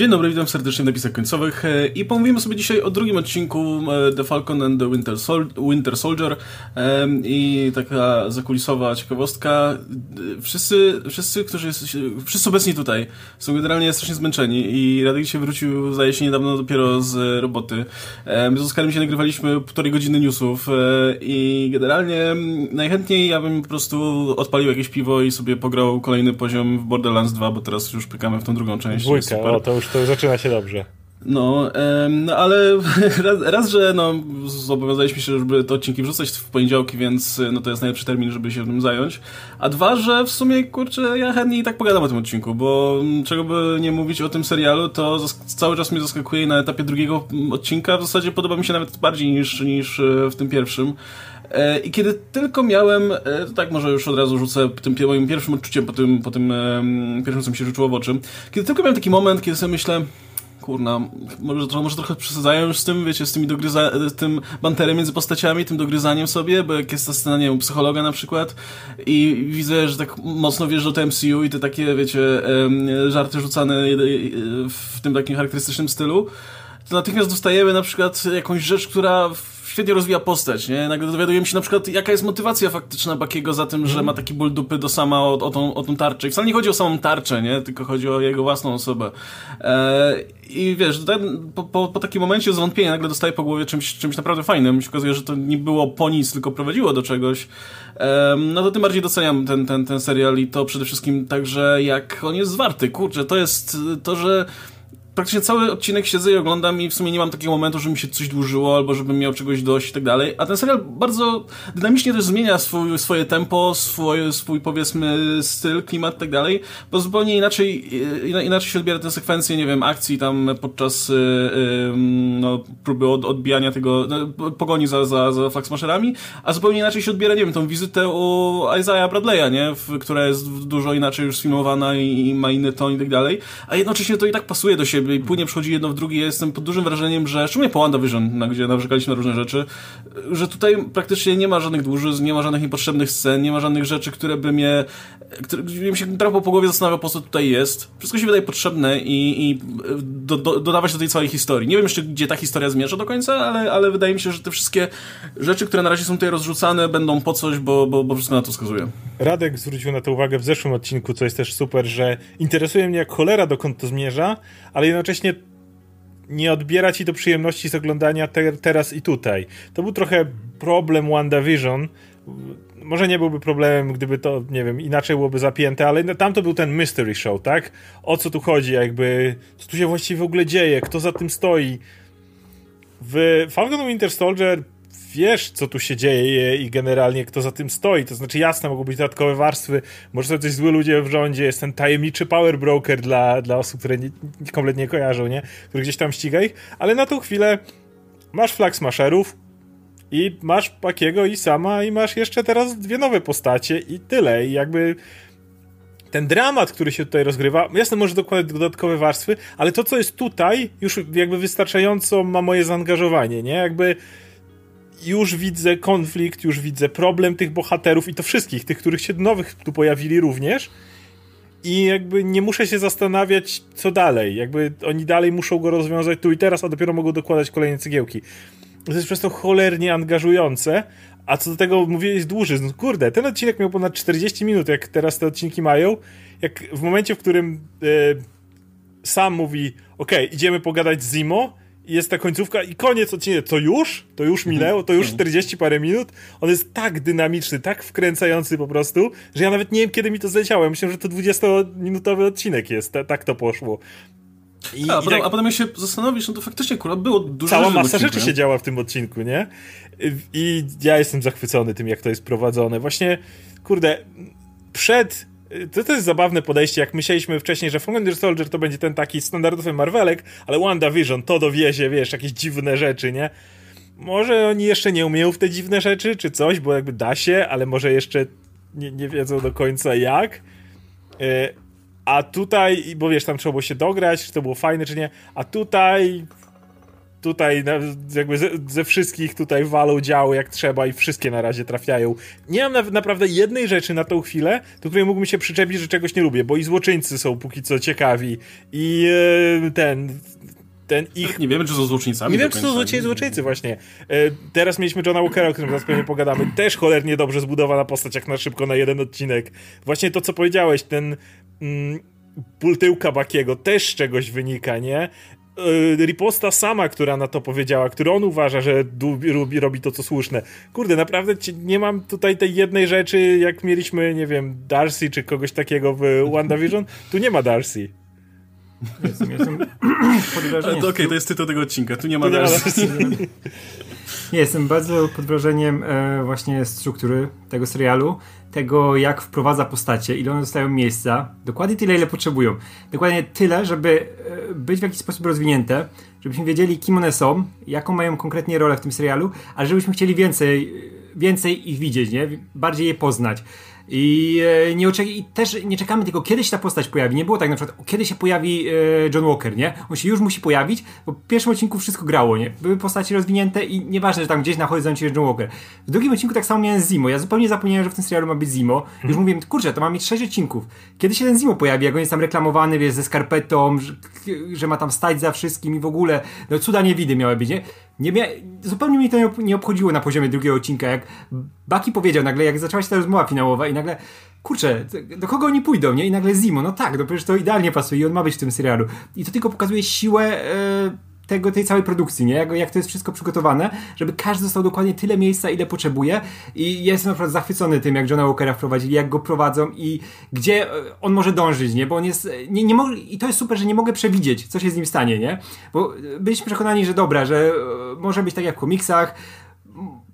Dzień dobry, witam serdecznie w napisach końcowych e, i pomówimy sobie dzisiaj o drugim odcinku e, The Falcon and the Winter, Sol Winter Soldier i taka zakulisowa ciekawostka. Wszyscy, wszyscy, którzy jest, wszyscy obecni tutaj są generalnie strasznie zmęczeni i Radek się wrócił, zdaje się, niedawno dopiero z roboty. My z Oskarem się nagrywaliśmy półtorej godziny newsów e, i generalnie najchętniej ja bym po prostu odpalił jakieś piwo i sobie pograł kolejny poziom w Borderlands 2, bo teraz już pykamy w tą drugą część. Dwójka, o, to już to zaczyna się dobrze. No, no ale raz, raz, że no, zobowiązaliśmy się, żeby te odcinki wrzucać w poniedziałki, więc no, to jest najlepszy termin, żeby się tym zająć. A dwa, że w sumie, kurczę, ja chętnie i tak pogadam o tym odcinku, bo mm, czego by nie mówić o tym serialu, to cały czas mnie zaskakuje na etapie drugiego odcinka. W zasadzie podoba mi się nawet bardziej niż, niż e, w tym pierwszym. E, I kiedy tylko miałem, e, tak może już od razu rzucę tym moim pierwszym odczuciem po tym, po tym pierwszym, co mi się rzuciło w oczy. Kiedy tylko miałem taki moment, kiedy sobie myślę, kurna, może, może trochę przesadzają już z tym, wiecie, z tymi dogryza tym banterem między postaciami, tym dogryzaniem sobie, bo jak jest ta scena, nie wiem, psychologa na przykład i widzę, że tak mocno wjeżdża to MCU i te takie, wiecie, żarty rzucane w tym takim charakterystycznym stylu, to natychmiast dostajemy na przykład jakąś rzecz, która świetnie rozwija postać, nie? Nagle dowiadujemy się na przykład, jaka jest motywacja faktyczna Bakiego za tym, że mhm. ma taki ból dupy do sama o, o, tą, o tą tarczę. I wcale nie chodzi o samą tarczę, nie? Tylko chodzi o jego własną osobę. E, I wiesz, po, po, po, takim momencie zwątpienia nagle dostaje po głowie czymś, czymś naprawdę fajnym. się okazuje, że to nie było po nic, tylko prowadziło do czegoś. E, no to tym bardziej doceniam ten, ten, ten serial i to przede wszystkim także, jak on jest zwarty. Kurczę, to jest to, że praktycznie cały odcinek siedzę i oglądam i w sumie nie mam takiego momentu, że mi się coś dłużyło albo żebym miał czegoś dość i tak dalej. A ten serial bardzo dynamicznie też zmienia swój, swoje tempo, swój, swój powiedzmy styl, klimat i tak dalej, bo zupełnie inaczej, inaczej się odbiera te sekwencje, nie wiem, akcji tam podczas yy, no, próby od, odbijania tego, no, pogoni za, za, za Flaxmasherami, a zupełnie inaczej się odbiera, nie wiem, tą wizytę u Isaiah Bradley'a, nie? W, która jest dużo inaczej już sfilmowana i, i ma inny ton i tak dalej, a jednocześnie to i tak pasuje do siebie i płynnie przychodzi jedno w drugie. Ja jestem pod dużym wrażeniem, że, szczególnie po WandaVision, na gdzie narzekaliśmy na różne rzeczy, że tutaj praktycznie nie ma żadnych dłużyzn, nie ma żadnych niepotrzebnych scen, nie ma żadnych rzeczy, które by mnie, które by mi się trafło po głowie zastanawiał, po co tutaj jest. Wszystko się wydaje potrzebne i, i do, do, dodawać do tej całej historii. Nie wiem jeszcze, gdzie ta historia zmierza do końca, ale, ale wydaje mi się, że te wszystkie rzeczy, które na razie są tutaj rozrzucane, będą po coś, bo, bo, bo wszystko na to wskazuje. Radek zwrócił na to uwagę w zeszłym odcinku, co jest też super, że interesuje mnie jak cholera, dokąd to zmierza, ale jednocześnie nie odbiera ci do przyjemności z oglądania te, teraz i tutaj. To był trochę problem WandaVision. Może nie byłby problemem, gdyby to, nie wiem, inaczej byłoby zapięte, ale tam to był ten mystery show, tak? O co tu chodzi, jakby, co tu się właściwie w ogóle dzieje, kto za tym stoi. W Falcon Winter Soldier wiesz, co tu się dzieje i generalnie kto za tym stoi. To znaczy, jasne, mogą być dodatkowe warstwy, może są coś zły ludzie w rządzie, jest ten tajemniczy power broker dla, dla osób, które nie, kompletnie nie kojarzą, nie? Który gdzieś tam ściga ich, ale na tą chwilę masz flag smasherów i masz Pakiego i sama i masz jeszcze teraz dwie nowe postacie i tyle. I jakby ten dramat, który się tutaj rozgrywa, jasne, może dokładać dodatkowe warstwy, ale to, co jest tutaj, już jakby wystarczająco ma moje zaangażowanie, nie? Jakby już widzę konflikt, już widzę problem tych bohaterów i to wszystkich, tych, których się nowych tu pojawili również. I jakby nie muszę się zastanawiać, co dalej. Jakby oni dalej muszą go rozwiązać tu i teraz, a dopiero mogą dokładać kolejne cygiełki. To jest przez to cholernie angażujące. A co do tego mówię, jest dłuższy. No kurde, ten odcinek miał ponad 40 minut, jak teraz te odcinki mają. Jak w momencie, w którym e, sam mówi, ok, idziemy pogadać z Zimo, jest ta końcówka i koniec odcinka. To już? To już mhm. minęło? To już 40 mhm. parę minut? On jest tak dynamiczny, tak wkręcający po prostu, że ja nawet nie wiem, kiedy mi to zleciało. Myślę, że to 20-minutowy odcinek jest. tak to poszło. I, a, a, potem, tak, a potem jak się zastanowisz, no to faktycznie akurat było dużo Cała masa odcinku, rzeczy się działa w tym odcinku, nie? I ja jestem zachwycony tym, jak to jest prowadzone. Właśnie, kurde, przed to, to jest zabawne podejście, jak myśleliśmy wcześniej, że Falcon Soldier to będzie ten taki standardowy Marvelek, ale WandaVision to dowiezie, wiesz, jakieś dziwne rzeczy, nie? Może oni jeszcze nie umieją w te dziwne rzeczy, czy coś, bo jakby da się, ale może jeszcze nie, nie wiedzą do końca jak. E, a tutaj, bo wiesz, tam trzeba było się dograć, czy to było fajne, czy nie, a tutaj tutaj jakby ze, ze, wszystkich tutaj walą działo jak trzeba i wszystkie na razie trafiają. Nie mam na, naprawdę jednej rzeczy na tą chwilę, do której mógłbym się przyczepić, że czegoś nie lubię, bo i złoczyńcy są póki co ciekawi i e, ten ten ich... Nie wiemy, czy są złoczyńcami. Nie wiem, czy są złoczyńcy, złoczyńcy właśnie. E, teraz mieliśmy Johna Walkera, o którym zaraz pewnie pogadamy. Też cholernie dobrze zbudowana postać, jak na szybko na jeden odcinek. Właśnie to, co powiedziałeś, ten... Mm, ból tyłka Bakiego też czegoś wynika, nie? E, riposta sama, która na to powiedziała, który on uważa, że robi, robi to, co słuszne. Kurde, naprawdę nie mam tutaj tej jednej rzeczy, jak mieliśmy, nie wiem, Darcy czy kogoś takiego w WandaVision. Tu nie ma Darcy. Jestem, jestem pod wrażeniem. Okej, okay, to jest tytuł tego odcinka. Tu nie ma tu Darcy. Nie, jestem bardzo pod wrażeniem e, właśnie struktury tego serialu tego, jak wprowadza postacie, ile one dostają miejsca, dokładnie tyle, ile potrzebują. Dokładnie tyle, żeby e, być w jakiś sposób rozwinięte, żebyśmy wiedzieli, kim one są, jaką mają konkretnie rolę w tym serialu, a żebyśmy chcieli więcej, więcej ich widzieć, nie? bardziej je poznać. I, e, nie I też nie czekamy tylko, kiedy się ta postać pojawi. Nie było tak na przykład, kiedy się pojawi e, John Walker, nie? On się już musi pojawić, bo w pierwszym odcinku wszystko grało, nie? Były postacie rozwinięte i nieważne, że tam gdzieś na horyzoncie jest John Walker. W drugim odcinku tak samo miałem Zimo. Ja zupełnie zapomniałem, że w tym serialu ma być Zimo. Już hmm. mówiłem, kurczę, to ma mieć sześć odcinków. Kiedy się ten Zimo pojawi, jak on jest tam reklamowany, wiesz, ze skarpetą, że, że ma tam stać za wszystkim i w ogóle, no cuda niewidy miały być, nie? Nie mia... zupełnie mnie to nie obchodziło na poziomie drugiego odcinka, jak Baki powiedział nagle, jak zaczęła się ta rozmowa finałowa i nagle, kurczę, do kogo oni pójdą, nie? I nagle Zimo, no tak, no przecież to idealnie pasuje i on ma być w tym serialu. I to tylko pokazuje siłę... Yy tego, tej całej produkcji, nie? Jak, jak to jest wszystko przygotowane, żeby każdy dostał dokładnie tyle miejsca, ile potrzebuje i jestem naprawdę zachwycony tym, jak Johna Walkera wprowadzili, jak go prowadzą i gdzie e, on może dążyć, nie? Bo on jest, nie, nie mogę, i to jest super, że nie mogę przewidzieć, co się z nim stanie, nie? Bo e, byliśmy przekonani, że dobra, że e, może być tak jak w komiksach,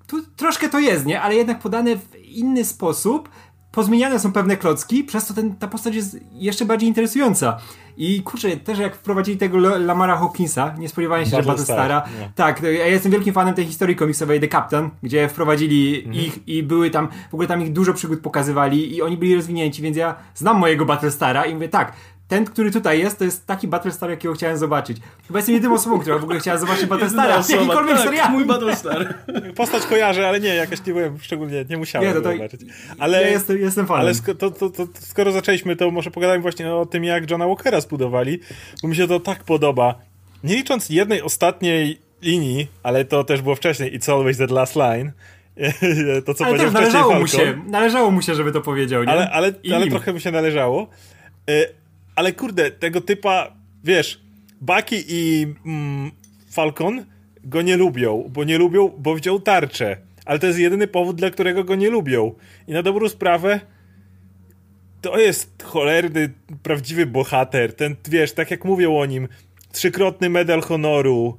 tu troszkę to jest, nie? Ale jednak podane w inny sposób, pozmieniane są pewne klocki, przez to ten, ta postać jest jeszcze bardziej interesująca. I kurczę, też jak wprowadzili tego Lamara Hawkinsa, nie spodziewałem się, Battle że Battlestara. Tak, ja jestem wielkim fanem tej historii komiksowej The Captain, gdzie wprowadzili mhm. ich i były tam, w ogóle tam ich dużo przygód pokazywali i oni byli rozwinięci, więc ja znam mojego Battlestara i mówię, tak, ten, który tutaj jest, to jest taki Battlestar, jakiego chciałem zobaczyć. Chyba jestem jedyną osobą, która w ogóle chciała zobaczyć Battlestara w jakikolwiek tak, serialu. mój Battlestar. Postać kojarzę, ale nie, jakoś nie byłem szczególnie, nie musiałem nie, no to, zobaczyć. Ale, ja jestem, jestem fanem. Ale sk to, to, to, skoro zaczęliśmy, to może pogadajmy właśnie o tym, jak Johna Walkera zbudowali, bo mi się to tak podoba. Nie licząc jednej ostatniej linii, ale to też było wcześniej, It's always that last line, to co ale powiedział wcześniej należało mu się, należało mu się, żeby to powiedział, nie? Ale, ale, ale trochę mu się należało. Ale kurde, tego typa, wiesz, Bucky i mm, Falcon go nie lubią, bo nie lubią, bo wziął tarczę. Ale to jest jedyny powód, dla którego go nie lubią. I na dobrą sprawę to jest cholerny, prawdziwy bohater. Ten, wiesz, tak jak mówią o nim, trzykrotny medal honoru,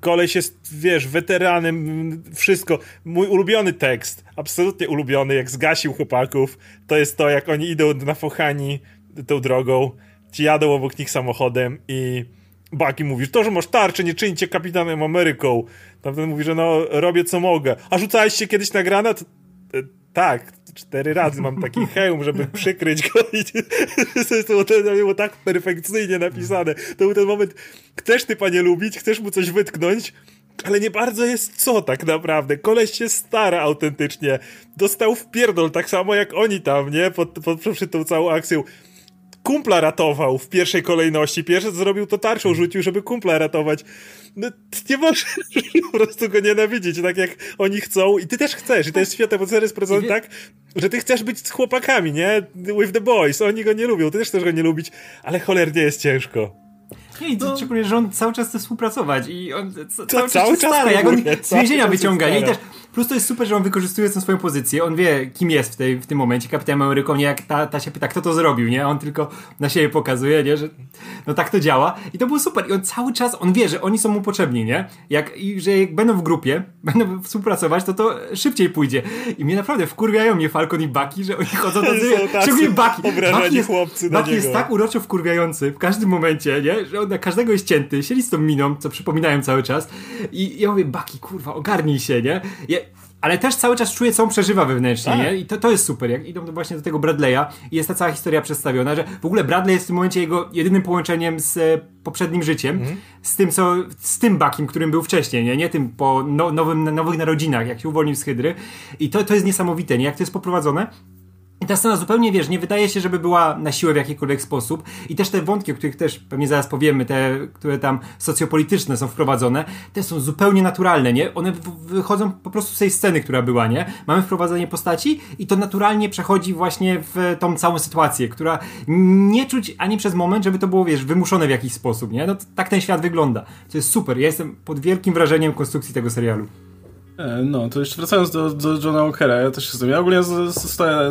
koleś jest, wiesz, weteranem, wszystko. Mój ulubiony tekst, absolutnie ulubiony, jak zgasił chłopaków, to jest to, jak oni idą na Fochani tą drogą, ci jadą obok nich samochodem i Baki mówi, to, że masz tarczę, nie czyńcie kapitanem Ameryką. Tamten mówi, że no, robię co mogę. A rzucałeś się kiedyś na granat? E, tak, cztery razy mam taki hełm, żeby przykryć go i to było tak perfekcyjnie napisane. To był ten moment, chcesz typa nie lubić, chcesz mu coś wytknąć, ale nie bardzo jest co tak naprawdę. Koleś się stara autentycznie. Dostał w pierdol, tak samo jak oni tam, nie? Pod, pod, przed tą całą akcją kumpla ratował w pierwszej kolejności. Pierwsze co zrobił, to tarczą rzucił, żeby kumpla ratować. No, nie możesz po prostu go nienawidzieć, tak jak oni chcą i ty też chcesz. I to jest świetne, bo jest tak, że ty chcesz być z chłopakami, nie? With the boys. Oni go nie lubią, ty też chcesz go nie lubić, ale cholernie jest ciężko. Nie, no. szczególnie, że on cały czas chce współpracować i on cały, cały czas się stara, jak on z więzienia wyciąga. I też Plus to jest super, że on wykorzystuje tę swoją pozycję. On wie, kim jest w, tej, w tym momencie. Kapitanem Ameryką, nie jak ta, ta się pyta, kto to zrobił, nie? On tylko na siebie pokazuje, nie? Że no tak to działa. I to było super. I on cały czas, on wie, że oni są mu potrzebni, nie? Jak, I że jak będą w grupie, będą współpracować, to to szybciej pójdzie. I mnie naprawdę wkurwiają mnie Falcon i Baki, że oni chodzą do Szczególnie Baki. Baki jest, chłopcy Baki jest tak uroczo wkurwiający w każdym momencie, nie? Że on na każdego jest cięty, siedzi z tą miną, co przypominają cały czas. I ja mówię, Baki, kurwa, ogarnij się, nie? Ja, ale też cały czas czuje, co on przeżywa wewnętrznie, tak. nie? I to, to jest super, jak idą właśnie do tego Bradley'a i jest ta cała historia przedstawiona, że w ogóle Bradley jest w tym momencie jego jedynym połączeniem z e, poprzednim życiem, mm. z tym, co, z tym Bakiem, którym był wcześniej, nie? Nie tym po no, nowym, nowych narodzinach, jak się uwolnił z Hydry. I to, to jest niesamowite, nie? Jak to jest poprowadzone. I ta scena zupełnie, wiesz, nie wydaje się, żeby była na siłę w jakikolwiek sposób. I też te wątki, o których też pewnie zaraz powiemy, te, które tam socjopolityczne są wprowadzone, te są zupełnie naturalne, nie? One wychodzą po prostu z tej sceny, która była, nie? Mamy wprowadzenie postaci i to naturalnie przechodzi właśnie w tą całą sytuację, która nie czuć ani przez moment, żeby to było, wiesz, wymuszone w jakiś sposób, nie? No tak ten świat wygląda. To jest super. Ja jestem pod wielkim wrażeniem konstrukcji tego serialu. E, no, to jeszcze wracając do, do Johna Walkera, ja też jestem, ja ogólnie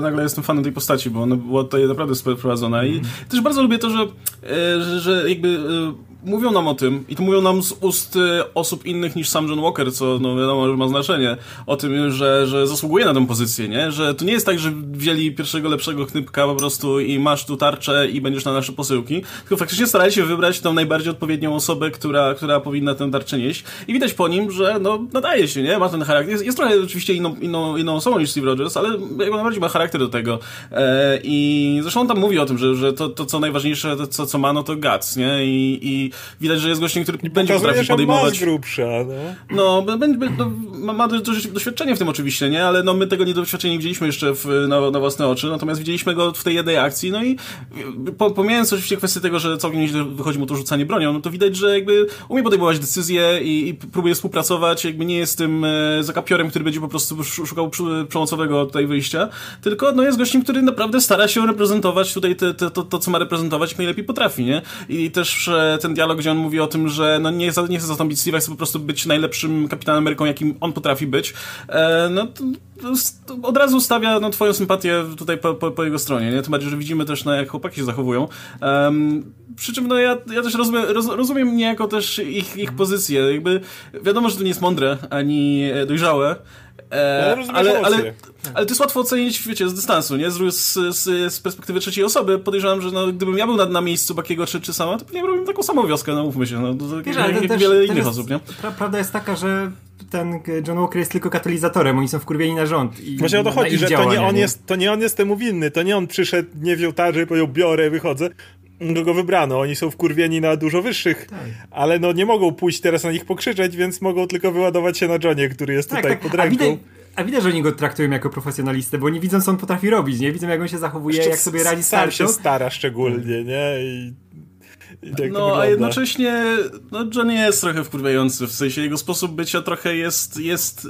nagle jestem fanem tej postaci, bo ona była tutaj naprawdę super prowadzona i mm. też bardzo lubię to, że, e, że, że jakby e, mówią nam o tym i to mówią nam z ust y, osób innych niż sam John Walker, co no wiadomo, że ma znaczenie, o tym, że, że zasługuje na tę pozycję, nie? Że to nie jest tak, że wzięli pierwszego lepszego knypka po prostu i masz tu tarczę i będziesz na nasze posyłki, tylko faktycznie starali się wybrać tą najbardziej odpowiednią osobę, która, która powinna tę tarczę nieść i widać po nim, że no nadaje się, nie? Ma ten charakter. Jest, jest trochę oczywiście inną, inną, inną osobą niż Steve Rogers, ale jak najbardziej ma charakter do tego. E, I zresztą on tam mówi o tym, że, że to, to co najważniejsze, to co, co ma, no to guts, nie? I, i widać, że jest gościem, który będzie potrafił podejmować... grubsza, no. No, będzie, no, ma doświadczenie w tym oczywiście, nie? Ale no, my tego nie doświadczenia widzieliśmy jeszcze w, na, na własne oczy, natomiast widzieliśmy go w tej jednej akcji, no i po, pomijając oczywiście kwestię tego, że całkiem nieźle wychodzi mu to rzucanie bronią, no to widać, że jakby umie podejmować decyzje i, i próbuje współpracować, jakby nie jest tym e, zakapiorem, który będzie po prostu szukał przemocowego tutaj wyjścia, tylko no jest gościem, który naprawdę stara się reprezentować tutaj te, te, to, to, co ma reprezentować, jak najlepiej potrafi, nie? I też ten dialog, gdzie on mówi o tym, że no nie, nie chce zastąpić Steve'a, chce po prostu być najlepszym kapitanem Ameryką, jakim on potrafi być, e, no to, to od razu stawia no, twoją sympatię tutaj po, po, po, jego stronie, nie? Tym bardziej, że widzimy też, no, jak chłopaki się zachowują. Um, przy czym, no, ja, ja też rozumiem, roz, rozumiem niejako też ich, ich pozycję. Jakby wiadomo, że to nie jest mądre, ani dojrzałe, E, no, ale, ale, ale to jest łatwo ocenić, wiecie, z dystansu, nie? Z, z, z perspektywy trzeciej osoby podejrzewam, że no, gdybym ja był na, na miejscu Bakiego czy, czy sama, to pewnie robił taką samą wioskę, no mówmy się, no, to, Wiesz, jak, jak też, wiele innych jest, osób, nie? Pra, prawda jest taka, że ten John Walker jest tylko katalizatorem, oni są wkurwieni na rząd. I Właśnie o to chodzi, że to nie, on jest, to nie on jest temu winny, to nie on przyszedł, nie wziął tarczy i powiedział biorę, wychodzę, go wybrano. Oni są wkurwieni na dużo wyższych, tak. ale no nie mogą pójść teraz na nich pokrzyczeć, więc mogą tylko wyładować się na Johnie, który jest tak, tutaj tak. pod ręką. A widać, a widać, że oni go traktują jako profesjonalistę, bo oni widzą, co on potrafi robić, nie? Widzą, jak on się zachowuje, Jeszcze jak sobie radzi z Sam się stara szczególnie, nie? I... Tak no, a jednocześnie no, John jest trochę wkurwiający, w sensie jego sposób bycia trochę jest, jest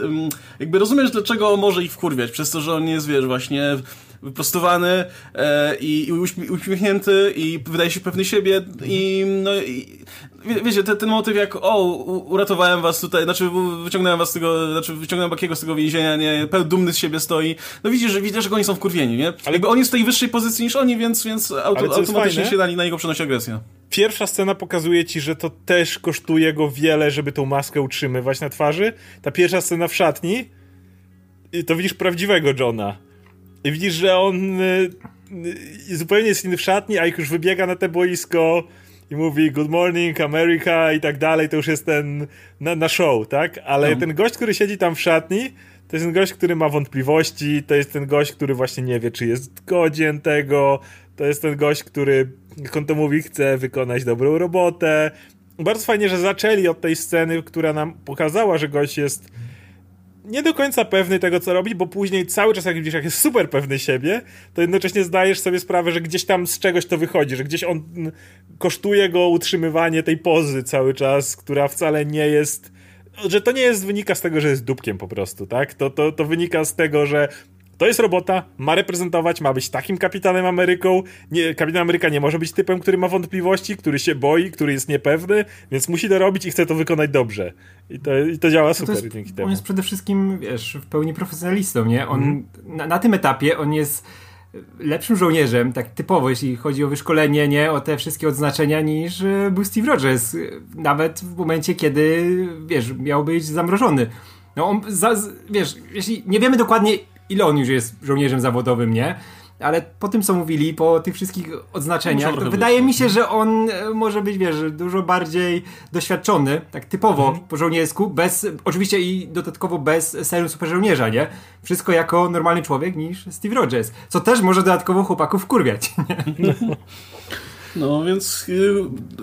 jakby rozumiesz, dlaczego może ich wkurwiać, przez to, że on jest, wiesz, właśnie wyprostowany e, i, i uśmiechnięty i wydaje się pewny siebie i no i, wie, wiecie, ten, ten motyw jak o, uratowałem was tutaj, znaczy wyciągnąłem was z tego, znaczy wyciągnąłem Bakiego z tego więzienia, nie, pełny dumny z siebie stoi, no widzisz, że widzisz, że oni są wkurwieni, nie? Ale jakby on jest w tej wyższej pozycji niż oni, więc, więc auto, automatycznie się na, na niego przenosi agresja. Pierwsza scena pokazuje ci, że to też kosztuje go wiele, żeby tą maskę utrzymywać na twarzy. Ta pierwsza scena w szatni, to widzisz prawdziwego Johna i widzisz, że on y, y, zupełnie jest inny w szatni, a jak już wybiega na te boisko i mówi good morning America i tak dalej, to już jest ten na, na show, tak? Ale no. ten gość, który siedzi tam w szatni, to jest ten gość, który ma wątpliwości, to jest ten gość, który właśnie nie wie, czy jest godzien tego, to jest ten gość, który, jak on to mówi, chce wykonać dobrą robotę. Bardzo fajnie, że zaczęli od tej sceny, która nam pokazała, że gość jest nie do końca pewny tego, co robi, bo później cały czas, jak widzisz, jak jest super pewny siebie, to jednocześnie zdajesz sobie sprawę, że gdzieś tam z czegoś to wychodzi, że gdzieś on kosztuje go utrzymywanie tej pozy cały czas, która wcale nie jest że to nie jest wynika z tego, że jest dupkiem po prostu, tak? To, to, to wynika z tego, że to jest robota, ma reprezentować, ma być takim kapitanem Ameryką. Nie, kapitan Ameryka nie może być typem, który ma wątpliwości, który się boi, który jest niepewny, więc musi to robić i chce to wykonać dobrze. I to, i to działa super to jest, dzięki temu. On jest przede wszystkim, wiesz, w pełni profesjonalistą, nie? On, mm. na, na tym etapie on jest lepszym żołnierzem, tak typowo, jeśli chodzi o wyszkolenie, nie o te wszystkie odznaczenia, niż e, był Steve Rogers. Nawet w momencie, kiedy, wiesz, miał być zamrożony. No on, za, wiesz, jeśli nie wiemy dokładnie, ile on już jest żołnierzem zawodowym, nie? ale po tym, co mówili, po tych wszystkich odznaczeniach, to wydaje mi się, że on e, może być, wiesz, dużo bardziej doświadczony, tak typowo mhm. po żołniersku, bez, oczywiście i dodatkowo bez serii super żołnierza, nie? Wszystko jako normalny człowiek niż Steve Rogers, co też może dodatkowo chłopaków kurwiać, nie? No więc y,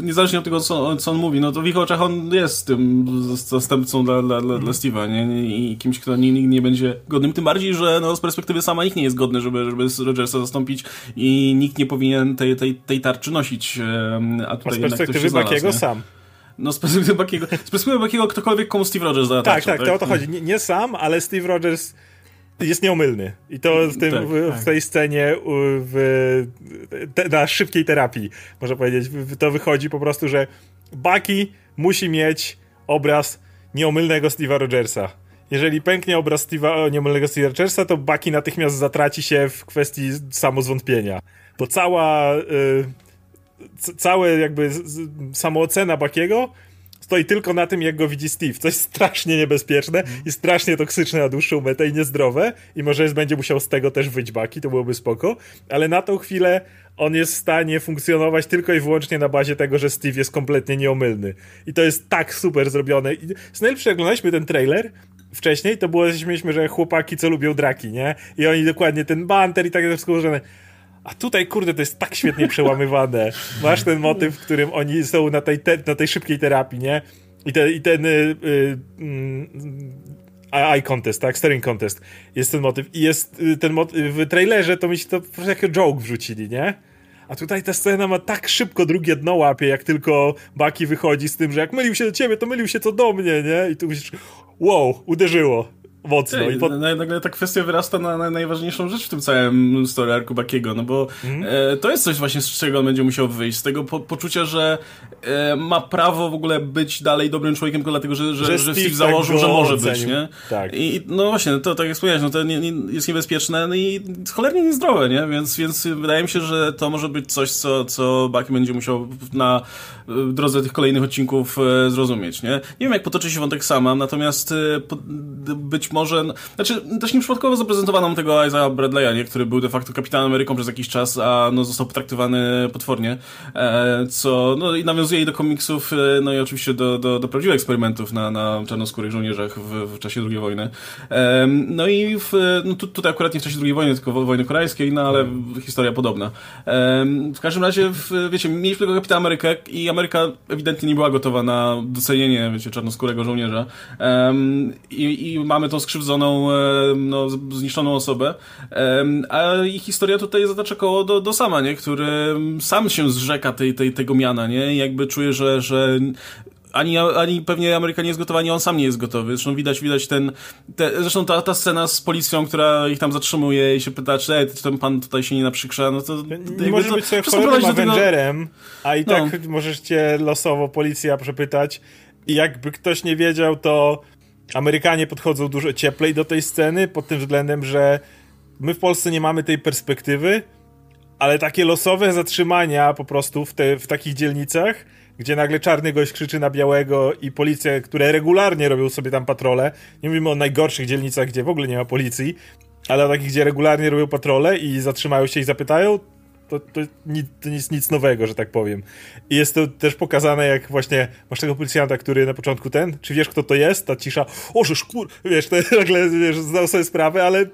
niezależnie od tego, co, co on mówi, no to w ich oczach on jest tym zastępcą dla, dla, dla, dla Steve'a, nie? I kimś, kto nigdy nie będzie godnym. Tym bardziej, że no, z perspektywy sama ich nie jest godny, żeby, żeby Rogersa zastąpić i nikt nie powinien tej, tej, tej tarczy nosić. A tutaj z perspektywy Bakiego sam. No z perspektywy Bakiego, z perspektywy Bakiego ktokolwiek komu Steve Rogers da Tak, tak, tak, to o to chodzi. Nie, nie sam, ale Steve Rogers jest nieomylny. I to w, tym, tak, w, tak. w tej scenie w, te, na szybkiej terapii, można powiedzieć, to wychodzi po prostu, że Bucky musi mieć obraz nieomylnego Steve'a Rogersa. Jeżeli pęknie obraz Steve'a, nieomylnego Steve'a Rogersa, to Bucky natychmiast zatraci się w kwestii samozwątpienia. Bo cała... Y, całe jakby samoocena Bakiego stoi tylko na tym, jak go widzi Steve, co jest strasznie niebezpieczne i strasznie toksyczne na dłuższą metę i niezdrowe i może jest, będzie musiał z tego też wyć baki, to byłoby spoko, ale na tą chwilę on jest w stanie funkcjonować tylko i wyłącznie na bazie tego, że Steve jest kompletnie nieomylny. I to jest tak super zrobione. I oglądaliśmy ten trailer, wcześniej, to było, że mieliśmy, że chłopaki, co lubią draki, nie? I oni dokładnie ten banter i tak wszystko ułożone. A tutaj, kurde, to jest tak świetnie przełamywane. Masz ten motyw, w którym oni są na tej, te, na tej szybkiej terapii, nie? I, te, i ten y, y, y, eye contest, tak? Staring contest. Jest ten motyw. I jest y, ten motyw, w trailerze to mi się to po prostu jako joke wrzucili, nie? A tutaj ta scena ma tak szybko drugie dno łapie, jak tylko Baki wychodzi z tym, że jak mylił się do ciebie, to mylił się co do mnie, nie? I tu myślisz, wow, uderzyło mocno. Ej, I pod... Nagle ta kwestia wyrasta na, na, najważniejszą rzecz w tym całym story arku Bakiego, no bo mm. e, to jest coś właśnie, z czego on będzie musiał wyjść, z tego po, poczucia, że e, ma prawo w ogóle być dalej dobrym człowiekiem tylko dlatego, że, że, że, że Steve, Steve założył, że może ocenił. być, nie? Tak. I no właśnie, to tak jak wspomniałeś, no to nie, nie, jest niebezpieczne no i cholernie niezdrowe, nie? Więc, więc wydaje mi się, że to może być coś, co, co Baki będzie musiał na drodze tych kolejnych odcinków e, zrozumieć, nie? Nie wiem, jak potoczy się wątek sama, natomiast e, być może, znaczy też nieprzypadkowo zaprezentowano nam tego Isaiah Bradley'a, nie? Który był de facto kapitanem Ameryką przez jakiś czas, a no, został potraktowany potwornie, e, co no, i nawiązuje i do komiksów, no i oczywiście do, do, do prawdziwych eksperymentów na, na czarnoskórych żołnierzach w, w czasie II wojny. No i w, no, tu, tutaj akurat nie w czasie II wojny, tylko wojny koreańskiej, no ale historia podobna. W każdym razie, w, wiecie, mieliśmy tego kapitana Amerykę i Ameryka ewidentnie nie była gotowa na docenienie, wiecie, czarnoskórego żołnierza. Um, i, i, mamy tą skrzywdzoną, um, no, zniszczoną osobę. A ich historia tutaj zatacza koło do, do sama, nie? Który sam się zrzeka tej, tej, tego miana, nie? I jakby czuje, że, że ani, ani pewnie Ameryka nie jest gotowa, ani on sam nie jest gotowy. Zresztą widać, widać ten, te, zresztą ta, ta scena z policją, która ich tam zatrzymuje i się pyta, czy, ten pan tutaj się nie naprzykrza, no to... Nie możesz być sobie cholernym Avengerem, a i tak no. możesz cię losowo policja przepytać i jakby ktoś nie wiedział, to Amerykanie podchodzą dużo cieplej do tej sceny, pod tym względem, że my w Polsce nie mamy tej perspektywy, ale takie losowe zatrzymania po prostu w, te, w takich dzielnicach gdzie nagle czarny gość krzyczy na białego i policja, które regularnie robią sobie tam patrole. Nie mówimy o najgorszych dzielnicach, gdzie w ogóle nie ma policji, ale o takich, gdzie regularnie robią patrole i zatrzymają się i zapytają, to, to, nic, to nic, nowego, że tak powiem. I jest to też pokazane, jak właśnie masz tego policjanta, który na początku ten, czy wiesz kto to jest? Ta cisza, o, że szkur, wiesz, to nagle wiesz, zdał sobie sprawę, ale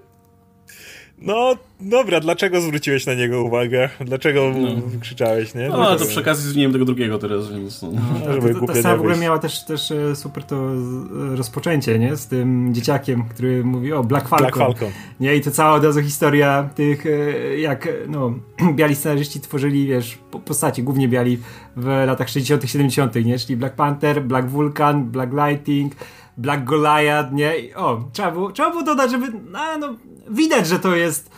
no, dobra, dlaczego zwróciłeś na niego uwagę? Dlaczego no. krzyczałeś, nie? No, no to przy okazji zmieniłem tego drugiego teraz, więc... No. No, ta sama w ogóle miała też, też e, super to e, rozpoczęcie, nie? Z tym dzieciakiem, który mówi o Black Falcon. Black Falcon. Nie? I to cała od razu historia tych, e, jak no, biali scenarzyści tworzyli, wiesz, postaci, głównie biali w latach 60 70 nie? Czyli Black Panther, Black Vulcan, Black Lightning, Black Goliath, nie? I, o, trzeba było, trzeba było dodać, żeby, no, no widać, że to jest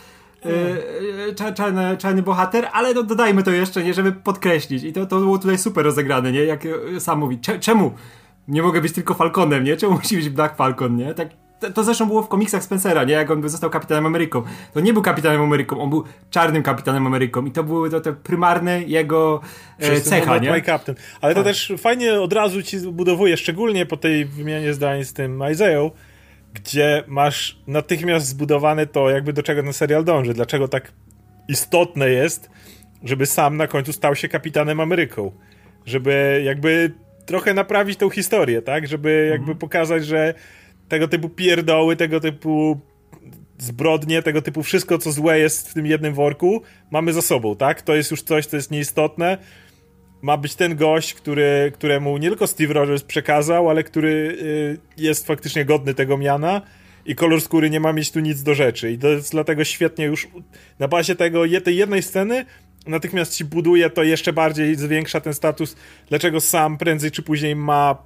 yy, czarny, czarny bohater, ale no, dodajmy to jeszcze, nie, żeby podkreślić. I to, to było tutaj super rozegrane, nie? Jak sam mówi, czemu nie mogę być tylko Falconem, nie? Czemu musi być Black Falcon, nie? Tak to zresztą było w komiksach Spencera, nie? Jak on został kapitanem Ameryką. To nie był kapitanem Ameryką, on był czarnym kapitanem Ameryką i to były to te prymarne jego e, cecha, nie? My Captain. Ale tak. to też fajnie od razu ci budowuje, szczególnie po tej wymianie zdań z tym Isaiah, gdzie masz natychmiast zbudowane to, jakby do czego ten serial dąży, dlaczego tak istotne jest, żeby sam na końcu stał się kapitanem Ameryką. Żeby jakby trochę naprawić tą historię, tak? Żeby jakby mhm. pokazać, że tego typu pierdoły, tego typu zbrodnie, tego typu wszystko, co złe jest w tym jednym worku, mamy za sobą, tak? To jest już coś, co jest nieistotne. Ma być ten gość, który, któremu nie tylko Steve Rogers przekazał, ale który y, jest faktycznie godny tego miana i kolor skóry nie ma mieć tu nic do rzeczy. I to jest dlatego świetnie już na bazie tego, tej jednej sceny natychmiast ci buduje to jeszcze bardziej, zwiększa ten status, dlaczego sam prędzej czy później ma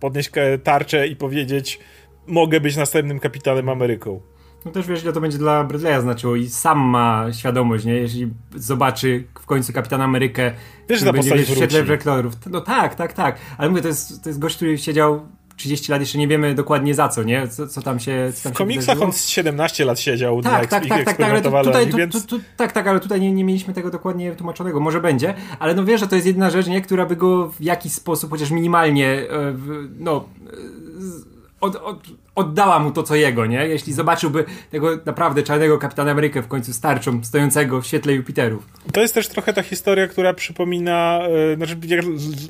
podnieść tarczę i powiedzieć mogę być następnym kapitanem Ameryką. No też wiesz, ile to będzie dla Bradley'a znaczyło i sam ma świadomość, nie? Jeśli zobaczy w końcu Kapitana Amerykę, wiesz, że będzie w świetle reflektorów. No tak, tak, tak. Ale mówię, to jest, to jest gość, który siedział 30 lat, jeszcze nie wiemy dokładnie za co, nie? Co, co tam się co tam W komiksach on 17 lat siedział tak, tak, tak, tak, tak, ale tutaj, tu, więc... tu, tu, tak, tak, ale tutaj nie, nie mieliśmy tego dokładnie tłumaczonego. Może będzie, ale no wiesz, że to jest jedna rzecz, nie? Która by go w jakiś sposób, chociaż minimalnie, e, no od, od, oddała mu to, co jego, nie? Jeśli zobaczyłby tego naprawdę czarnego Kapitana Amerykę w końcu starczą, stojącego w świetle Jupiterów. To jest też trochę ta historia, która przypomina, yy, znaczy ja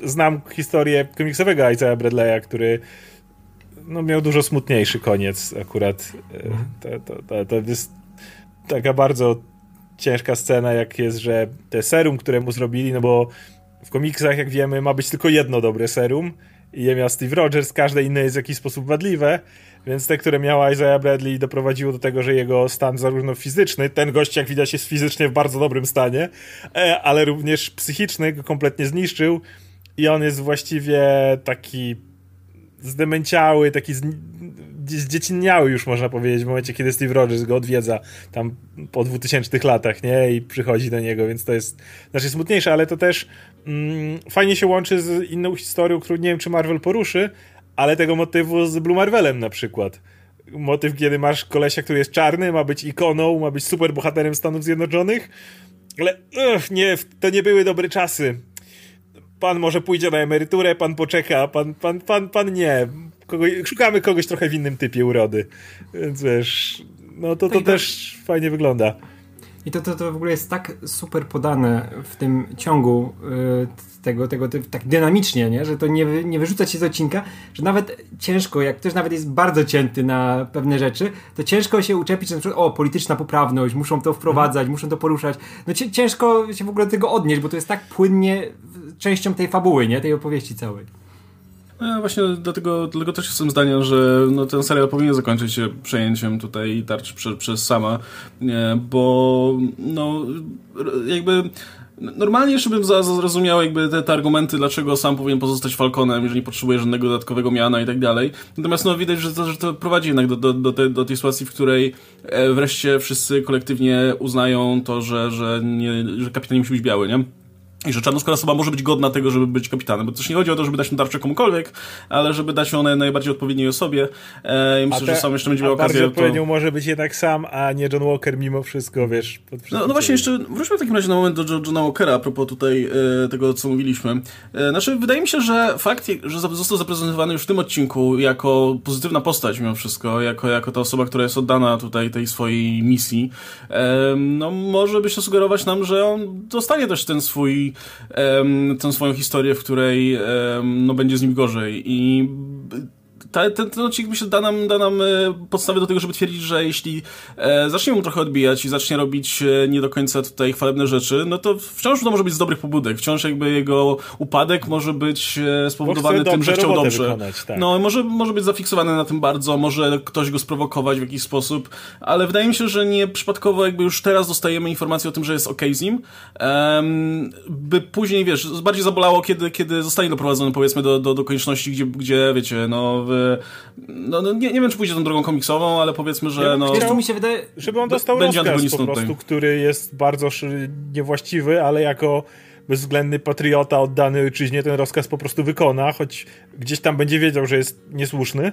znam historię komiksowego Isaiah Bradley'a, który no, miał dużo smutniejszy koniec akurat. Yy, to, to, to, to jest taka bardzo ciężka scena, jak jest, że te serum, które mu zrobili, no bo w komiksach, jak wiemy, ma być tylko jedno dobre serum, je miał Steve Rogers, każde inne jest w jakiś sposób wadliwe, więc te, które miała Isaiah Bradley doprowadziło do tego, że jego stan zarówno fizyczny, ten gość jak widać jest fizycznie w bardzo dobrym stanie, e, ale również psychiczny go kompletnie zniszczył i on jest właściwie taki zdemenciały, taki zdziecinniały już można powiedzieć w momencie, kiedy Steve Rogers go odwiedza tam po 2000 latach, nie? I przychodzi do niego, więc to jest znaczy smutniejsze, ale to też mm, fajnie się łączy z inną historią, którą nie wiem, czy Marvel poruszy, ale tego motywu z Blue Marvelem na przykład. Motyw, kiedy masz kolesia, który jest czarny, ma być ikoną, ma być super bohaterem Stanów Zjednoczonych, ale ugh, nie, to nie były dobre czasy pan może pójdzie na emeryturę, pan poczeka, pan, pan, pan, pan nie. Szukamy kogoś trochę w innym typie urody. Więc wiesz, no to, to tak, też tak. fajnie wygląda. I to, to, to w ogóle jest tak super podane w tym ciągu yy, tego, tego, tego, tak dynamicznie, nie? że to nie, nie wyrzuca się z odcinka, że nawet ciężko, jak ktoś nawet jest bardzo cięty na pewne rzeczy, to ciężko się uczepić, że na przykład, o, polityczna poprawność, muszą to wprowadzać, muszą to poruszać. No ciężko się w ogóle do tego odnieść, bo to jest tak płynnie częścią tej fabuły, nie? Tej opowieści całej. No, właśnie dlatego, dlatego też jestem zdania, że no, ten serial powinien zakończyć się przejęciem tutaj tarczy prze, przez sama, nie, bo no jakby normalnie jeszcze bym zrozumiał jakby te, te, argumenty, dlaczego sam powinien pozostać Falconem, jeżeli potrzebuje żadnego dodatkowego miana i tak dalej. Natomiast no widać, że to, że to prowadzi jednak do, do, do, tej, do tej sytuacji, w której e, wreszcie wszyscy kolektywnie uznają to, że, że, nie, że kapitan nie musi być biały, nie? I że czarnoskóra osoba może być godna tego, żeby być kapitanem. Bo też nie chodzi o to, żeby dać tę tarczę komukolwiek, ale żeby dać ją najbardziej odpowiedniej osobie. E, I myślę, te, że sam jeszcze będzie miał okazję. Odpowiednią to... może być jednak sam, a nie John Walker mimo wszystko, wiesz. No, no, właśnie, jeszcze wróćmy w takim razie na moment do Johna Walkera, a propos tutaj e, tego, co mówiliśmy. E, znaczy, wydaje mi się, że fakt, że został zaprezentowany już w tym odcinku jako pozytywna postać mimo wszystko, jako, jako ta osoba, która jest oddana tutaj tej swojej misji, e, no może by się sugerować nam, że on dostanie też ten swój tę swoją historię, w której no, będzie z nim gorzej. I ta, ten, ten odcinek myślę da nam, da nam e, podstawę do tego, żeby twierdzić, że jeśli e, zacznie mu trochę odbijać i zacznie robić e, nie do końca tutaj chwalebne rzeczy, no to wciąż to może być z dobrych pobudek. Wciąż jakby jego upadek może być e, spowodowany tym, że chciał dobrze. Wykonać, tak. No, może, może być zafiksowany na tym bardzo, może ktoś go sprowokować w jakiś sposób, ale wydaje mi się, że nie przypadkowo jakby już teraz dostajemy informację o tym, że jest ok z nim, um, by później, wiesz, bardziej zabolało, kiedy, kiedy zostanie doprowadzony powiedzmy do, do, do konieczności, gdzie, gdzie wiecie, no w, no, no nie, nie wiem, czy pójdzie tą drogą komiksową, ale powiedzmy, że ja no... Chciał, mi się wydaje... Żeby on dostał rozkaz po prostu, tutaj. który jest bardzo niewłaściwy, ale jako bezwzględny patriota oddany ojczyźnie ten rozkaz po prostu wykona, choć gdzieś tam będzie wiedział, że jest niesłuszny.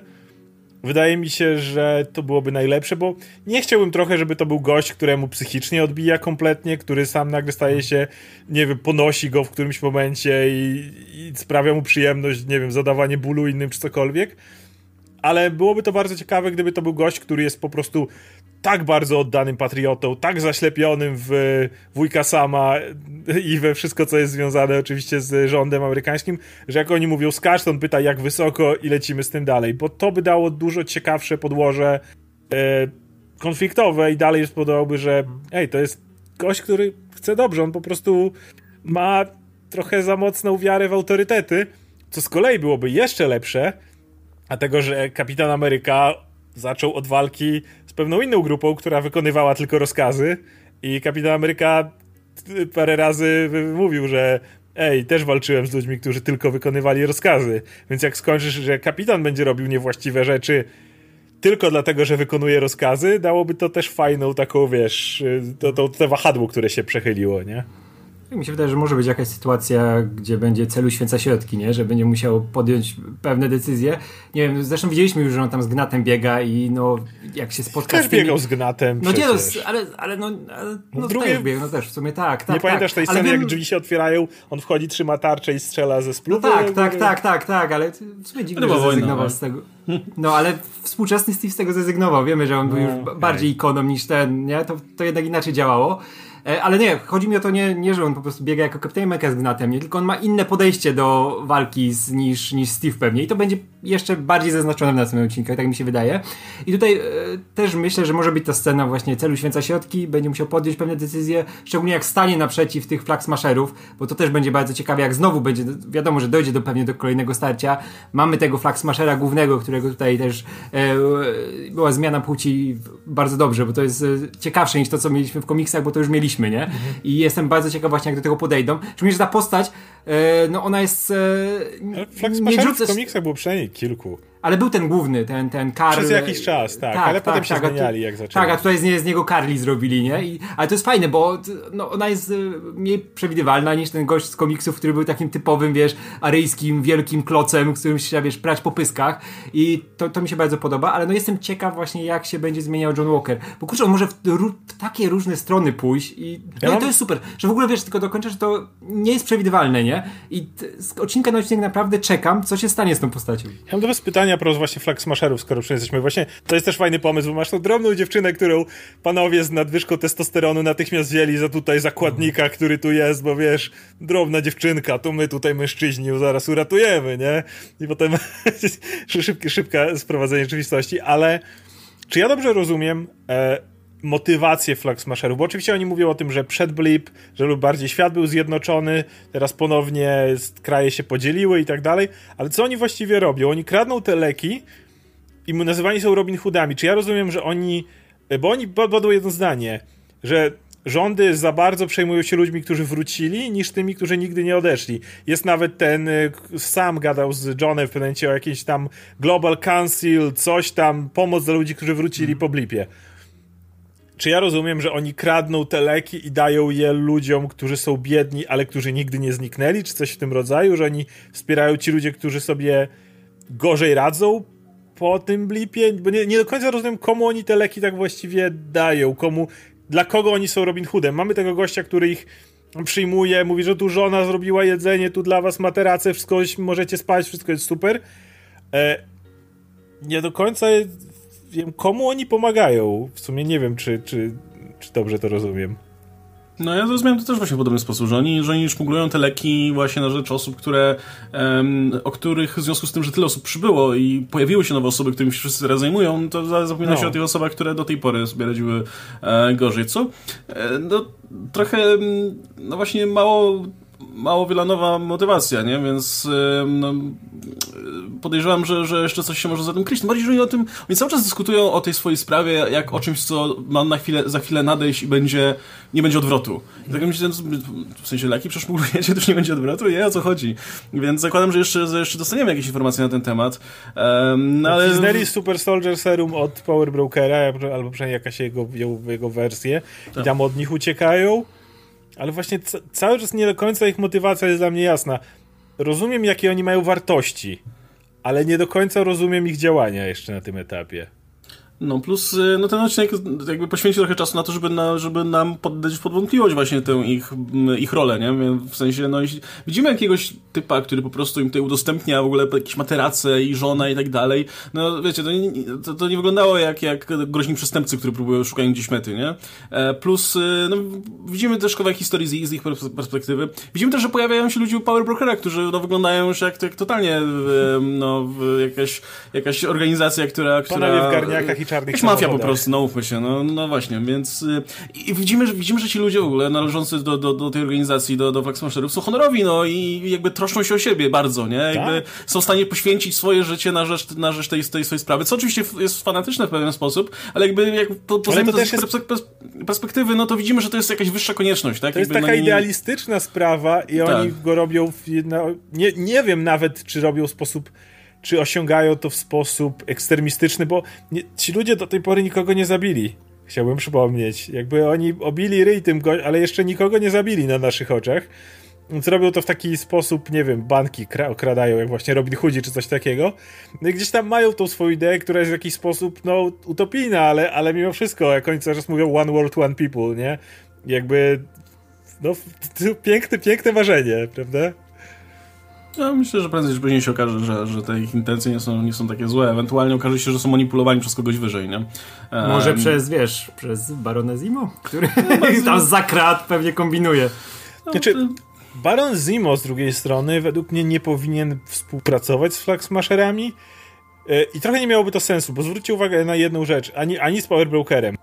Wydaje mi się, że to byłoby najlepsze, bo nie chciałbym trochę, żeby to był gość, któremu psychicznie odbija kompletnie, który sam nagle staje się, nie wiem, ponosi go w którymś momencie i, i sprawia mu przyjemność, nie wiem, zadawanie bólu innym czy cokolwiek. Ale byłoby to bardzo ciekawe, gdyby to był gość, który jest po prostu tak bardzo oddanym patriotą, tak zaślepionym w wujka sama i we wszystko, co jest związane oczywiście z rządem amerykańskim, że jak oni mówią skacz, to on pyta jak wysoko i lecimy z tym dalej, bo to by dało dużo ciekawsze podłoże e, konfliktowe i dalej spodobałby, że ej, to jest gość, który chce dobrze, on po prostu ma trochę za mocną wiarę w autorytety, co z kolei byłoby jeszcze lepsze, a tego, że Kapitan Ameryka zaczął od walki pewną inną grupą, która wykonywała tylko rozkazy i Kapitan Ameryka parę razy mówił, że ej, też walczyłem z ludźmi, którzy tylko wykonywali rozkazy, więc jak skończysz, że kapitan będzie robił niewłaściwe rzeczy tylko dlatego, że wykonuje rozkazy, dałoby to też fajną taką, wiesz, to, to, to wahadło, które się przechyliło, nie? Mi się wydaje, że może być jakaś sytuacja, gdzie będzie celu święca środki, nie? że będzie musiał podjąć pewne decyzje. Nie wiem, zresztą widzieliśmy już, że on tam z Gnatem biega i no, jak się spotka też z tymi... biegał z Gnatem No przecież. nie, no, ale, ale no, ale, no, drugie... drugiej- też biegł, no też w sumie tak, tak. nie pamiętasz tej tak. Sceny, wiem- jak drzwi się otwierają, on wchodzi, trzyma tarczę i strzela ze No spluwy? tak, tak, tak, tak, tak, ale w sumie dziwne, To że zrezygnował no. z tego. No ale współczesny Steve z tego zrezygnował. Wiemy, że on był już okej. bardziej ikoną niż ten, nie? To, to jednak inaczej działało. E, Ale nie, chodzi mi o to nie, nie, że on po prostu biega jako Captain America z gnatem, nie, tylko on ma inne podejście do walki z, niż, niż Steve pewnie i to będzie jeszcze bardziej zaznaczone w następnym odcinku, tak mi się wydaje. I tutaj e, też myślę, że może być ta scena właśnie celu święca środki, będzie musiał podjąć pewne decyzje, szczególnie jak stanie naprzeciw tych flag smasherów, bo to też będzie bardzo ciekawe, jak znowu będzie, wiadomo, że dojdzie do pewnie do kolejnego starcia. Mamy tego flag smashera głównego, którego tutaj też e, była zmiana płci bardzo dobrze, bo to jest e, ciekawsze niż to, co mieliśmy w komiksach, bo to już mieliśmy, nie? I jestem bardzo ciekaw właśnie, jak do tego podejdą. Szczególnie, że ta postać, e, no ona jest... E, Flag nie Smasherów w rzucasz- komiksach było przynajmniej kilku. Ale był ten główny, ten, ten Karl. Przez jakiś czas, tak, ale potem się tu- zmieniali, jak zaczęli. Tak, a tutaj z, nie, z niego Carly zrobili, nie? I, ale to jest fajne, bo no, ona jest y, mniej przewidywalna niż ten gość z komiksów, który był takim typowym, wiesz, aryjskim, wielkim klocem, którym się, wiesz, prać po pyskach. I to, to mi się bardzo podoba, ale no jestem ciekaw właśnie, jak się będzie zmieniał John Walker. Bo kurczę, on może w, w takie różne strony pójść i Ja no, i mam- to jest super, że w ogóle, wiesz, tylko dokończę, że to nie jest przewidywalne, nie? I t- z odcinka na odcinek naprawdę czekam, co się stanie z tą postacią. Ja mam do was pytania pro właśnie Flag Smasherów, skoro już jesteśmy. Właśnie to jest też fajny pomysł, bo masz tą drobną dziewczynę, którą panowie z nadwyżką testosteronu natychmiast wzięli za tutaj zakładnika, który tu jest, bo wiesz, drobna dziewczynka, to my tutaj mężczyźni zaraz uratujemy, nie? I potem szybkie, szybkie sprowadzenie rzeczywistości, ale czy ja dobrze rozumiem e, motywację Flag Smasherów? Bo oczywiście oni mówią o tym, że przed Blip, że lub bardziej świat był zjednoczony, teraz ponownie kraje się podzieliły i tak dalej, ale co oni właściwie robią? Oni kradną te leki i nazywani są Robin Hoodami. Czy ja rozumiem, że oni, bo oni badał jedno zdanie, że rządy za bardzo przejmują się ludźmi, którzy wrócili, niż tymi, którzy nigdy nie odeszli. Jest nawet ten, y, sam gadał z Johnem w pewnym momencie o jakimś tam Global Council, coś tam, pomoc dla ludzi, którzy wrócili po blipie. Czy ja rozumiem, że oni kradną te leki i dają je ludziom, którzy są biedni, ale którzy nigdy nie zniknęli, czy coś w tym rodzaju, że oni wspierają ci ludzie, którzy sobie gorzej radzą po tym blipie? Bo nie, nie do końca rozumiem, komu oni te leki tak właściwie dają, komu, dla kogo oni są Robin Hoodem. Mamy tego gościa, który ich przyjmuje, mówi, że tu żona zrobiła jedzenie, tu dla was materace, wszystko możecie spać, wszystko jest super. E, nie do końca wiem, komu oni pomagają. W sumie nie wiem, czy, czy, czy dobrze to rozumiem. No ja zrozumiałem to też właśnie w podobny sposób, że oni, że oni szmuglują te leki właśnie na rzecz osób, które, em, o których w związku z tym, że tyle osób przybyło i pojawiły się nowe osoby, którymi się wszyscy teraz zajmują, to za- zapomina No. się o tych osobach, które do tej pory sobie radziły e, gorzej, co? E, no trochę, no właśnie mało mało wielanowa motywacja, nie? Więc no, podejrzewam, że, że jeszcze coś się może za tym kryć. Tym bardziej, że oni o tym, oni cały czas dyskutują o tej swojej sprawie, jak o czymś, co ma na chwilę, za chwilę nadejść i będzie, nie będzie odwrotu. I tak myślę, w sensie leki przeszmugulujecie, to już nie będzie odwrotu? Nie, o co chodzi? Więc zakładam, że jeszcze, że jeszcze dostaniemy jakieś informacje na ten temat. Um, no, ale... Fiznęli Super Soldier Serum od Power Brokera, albo przynajmniej jakaś jego, jego, jego wersję i tam od nich uciekają, ale właśnie ca- cały czas nie do końca ich motywacja jest dla mnie jasna. Rozumiem, jakie oni mają wartości, ale nie do końca rozumiem ich działania jeszcze na tym etapie. No plus y, no ten odcinek jakby poświęcił trochę czasu na to, żeby, na, żeby nam poddać pod wątpliwość właśnie tę ich, ich rolę, nie? W sensie, no widzimy jakiegoś typa, który po prostu im tutaj udostępnia w ogóle jakieś materace i żona i tak dalej. No wiecie, to nie, to, to nie wyglądało jak, jak groźni przestępcy, którzy próbują szukać gdzieś mety, nie? E, plus y, no, widzimy też kawałek historii z, z ich perspektywy. Widzimy też, że pojawiają się ludzie u Power Brokera, którzy no, wyglądają już jak, jak totalnie no, jakaś, jakaś organizacja, która... która w garniakach i czarnych Jakaś mafia po prostu, no mówmy się, no, no właśnie, więc y, i widzimy, że, widzimy, że ci ludzie w ogóle należący do, do, do tej organizacji, do, do Flag Smasherów są honorowi, no i jakby troszczą się o siebie bardzo, nie? Jakby tak? są w stanie poświęcić swoje życie na rzecz, na rzecz tej, tej swojej sprawy, co oczywiście jest fanatyczne w pewien sposób, ale jakby jak po, poza to też jest... perspektywy, no to widzimy, że to jest jakaś wyższa konieczność, tak? To jest jakby, taka no, nie... idealistyczna sprawa i tak. oni go robią, w, no, nie, nie wiem nawet, czy robią w sposób czy osiągają to w sposób ekstremistyczny, bo nie, ci ludzie do tej pory nikogo nie zabili. Chciałbym przypomnieć. Jakby oni obili ryj tym, ale jeszcze nikogo nie zabili na naszych oczach. Więc robią to w taki sposób, nie wiem, banki okradają, jak właśnie Robin Hoodie czy coś takiego. No i gdzieś tam mają tą swoją ideę, która jest w jakiś sposób, no, utopijna, ale, ale mimo wszystko, jak oni cały czas mówią one world, one people, nie? Jakby, no, piękne, piękne marzenie, prawda? Ja myślę, że prędzej czy później się okaże, że, że te ich intencje nie są, nie są takie złe. Ewentualnie okaże się, że są manipulowani przez kogoś wyżej, nie? Może um, przez, wiesz, przez Baronę Zimo, który no, tam za krat pewnie kombinuje. No, znaczy, Baron Zimo z drugiej strony według mnie nie powinien współpracować z Flag Smasherami e, i trochę nie miałoby to sensu, bo zwróćcie uwagę na jedną rzecz, ani, ani z Power Brokerem.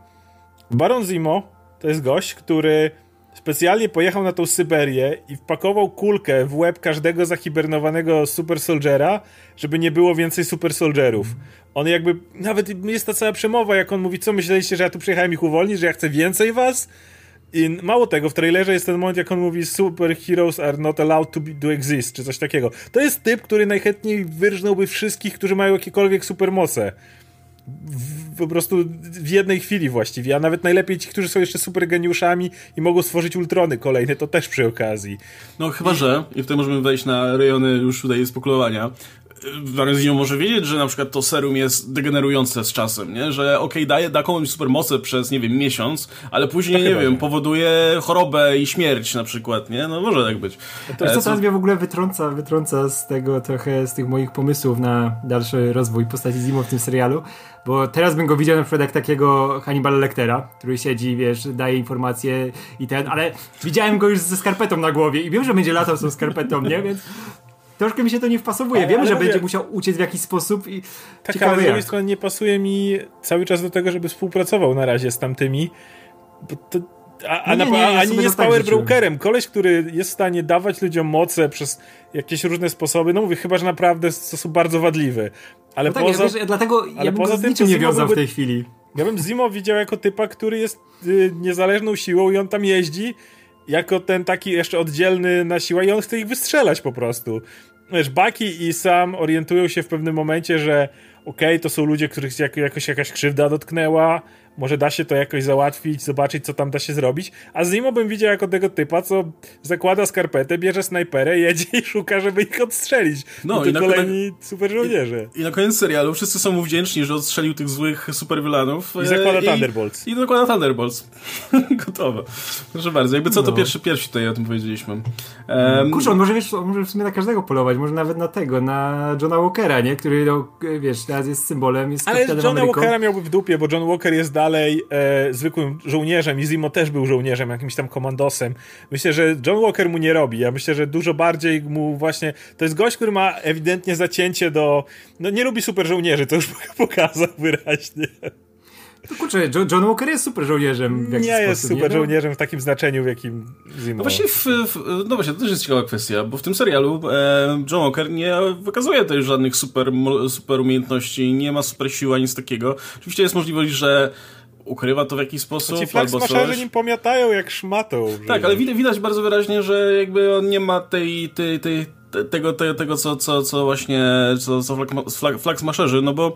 Baron Zimo to jest gość, który specjalnie pojechał na tą Syberię i wpakował kulkę w łeb każdego zahibernowanego super soldiera, żeby nie było więcej super soldierów. On jakby, nawet jest ta cała przemowa, jak on mówi, co myśleliście, że ja tu przyjechałem ich uwolnić, że ja chcę więcej was? I mało tego, w trailerze jest ten moment, jak on mówi super heroes are not allowed to, be, to exist, czy coś takiego. To jest typ, który najchętniej wyrżnąłby wszystkich, którzy mają jakiekolwiek supermoce w, po prostu w jednej chwili właściwie, a nawet najlepiej ci, którzy są jeszcze super geniuszami i mogą stworzyć ultrony kolejne, to też przy okazji. No chyba, że, i wtedy możemy wejść na rejony już tutaj spekulowania, Varezino może wiedzieć, że na przykład to serum jest degenerujące z czasem, nie? Że okej, okay, daje, da komuś supermoce przez, nie wiem, miesiąc, ale później, nie wiem, nie. powoduje chorobę i śmierć na przykład, nie? No może tak być. To, co teraz mnie w ogóle wytrąca, wytrąca z tego trochę, z tych moich pomysłów na dalszy rozwój postaci Zimo w tym serialu, bo teraz bym go widział na przykład jak takiego Hannibal Lectera, który siedzi, wiesz, daje informacje i ten, ale widziałem go już ze skarpetą na głowie i wiem, że będzie latał z tą skarpetą, nie? Więc troszkę mi się to nie wpasowuje. Ale, Wiem, ale że mówię, będzie musiał uciec w jakiś sposób i tak, ale z drugiej strony nie pasuje mi cały czas do tego, żeby współpracował na razie z tamtymi. To, a, a no nie, nie, ani nie z power brokerem. Koleś, który jest w stanie dawać ludziom moce przez jakieś różne sposoby. No mówię, chyba, że naprawdę w sposób bardzo wadliwy. Ale no tak, poza, ja, wiesz, dlatego ja bym poza tym, nie wiązał w tej chwili. Ja bym Zimo widział jako typa, który jest y, niezależną siłą i on tam jeździ jako ten taki jeszcze oddzielny na siłę i on chce ich wystrzelać po prostu. Wiesz, Bucky i Sam orientują się w pewnym momencie, że okej, okay, to są ludzie, których jakoś jakaś krzywda dotknęła, może da się to jakoś załatwić, zobaczyć, co tam da się zrobić. A Zimo bym widział jako tego typa, co zakłada skarpetę, bierze snajperę, jedzie i szuka, żeby ich odstrzelić. No, no i na kolejni na, super żołnierze. I, I, na koniec serialu wszyscy są mu wdzięczni, że odstrzelił tych złych superwilanów. I zakłada e, Thunderbolts. I, i zakłada Thunderbolts. Gotowe. Proszę bardzo. Jakby co, to no. pierwszy, pierwszy tutaj o tym powiedzieliśmy. Um, Kurczę, on może, wiesz, on może w sumie na każdego polować, może nawet na tego, na Johna Walkera, nie? Który, no, wiesz, teraz jest symbolem, jest Ale Johna Ameryką. Walkera miałby w dupie, bo John Walker jest dalej dalej e, zwykłym żołnierzem i Zimo też był żołnierzem, jakimś tam komandosem. Myślę, że John Walker mu nie robi. Ja myślę, że dużo bardziej mu właśnie... To jest gość, który ma ewidentnie zacięcie do... No nie lubi super żołnierzy, to już pokazał wyraźnie. To kurczę, John Walker jest super żołnierzem. nie sposób, jest super nie? No. żołnierzem w takim znaczeniu, w jakim Zimo. No właśnie, w, w, no właśnie, to też jest ciekawa kwestia, bo w tym serialu e, John Walker nie wykazuje też żadnych super, super umiejętności, nie ma super siły, nic takiego. Oczywiście jest możliwość, że ukrywa to w jakiś sposób. Ci albo coś. nim pomiatają jak szmatą. Tak, ale widać, widać bardzo wyraźnie, że jakby on nie ma tej, tej, tej tego, tego, tego co, co, co właśnie co, co flag, flag, flag smasherzy, no bo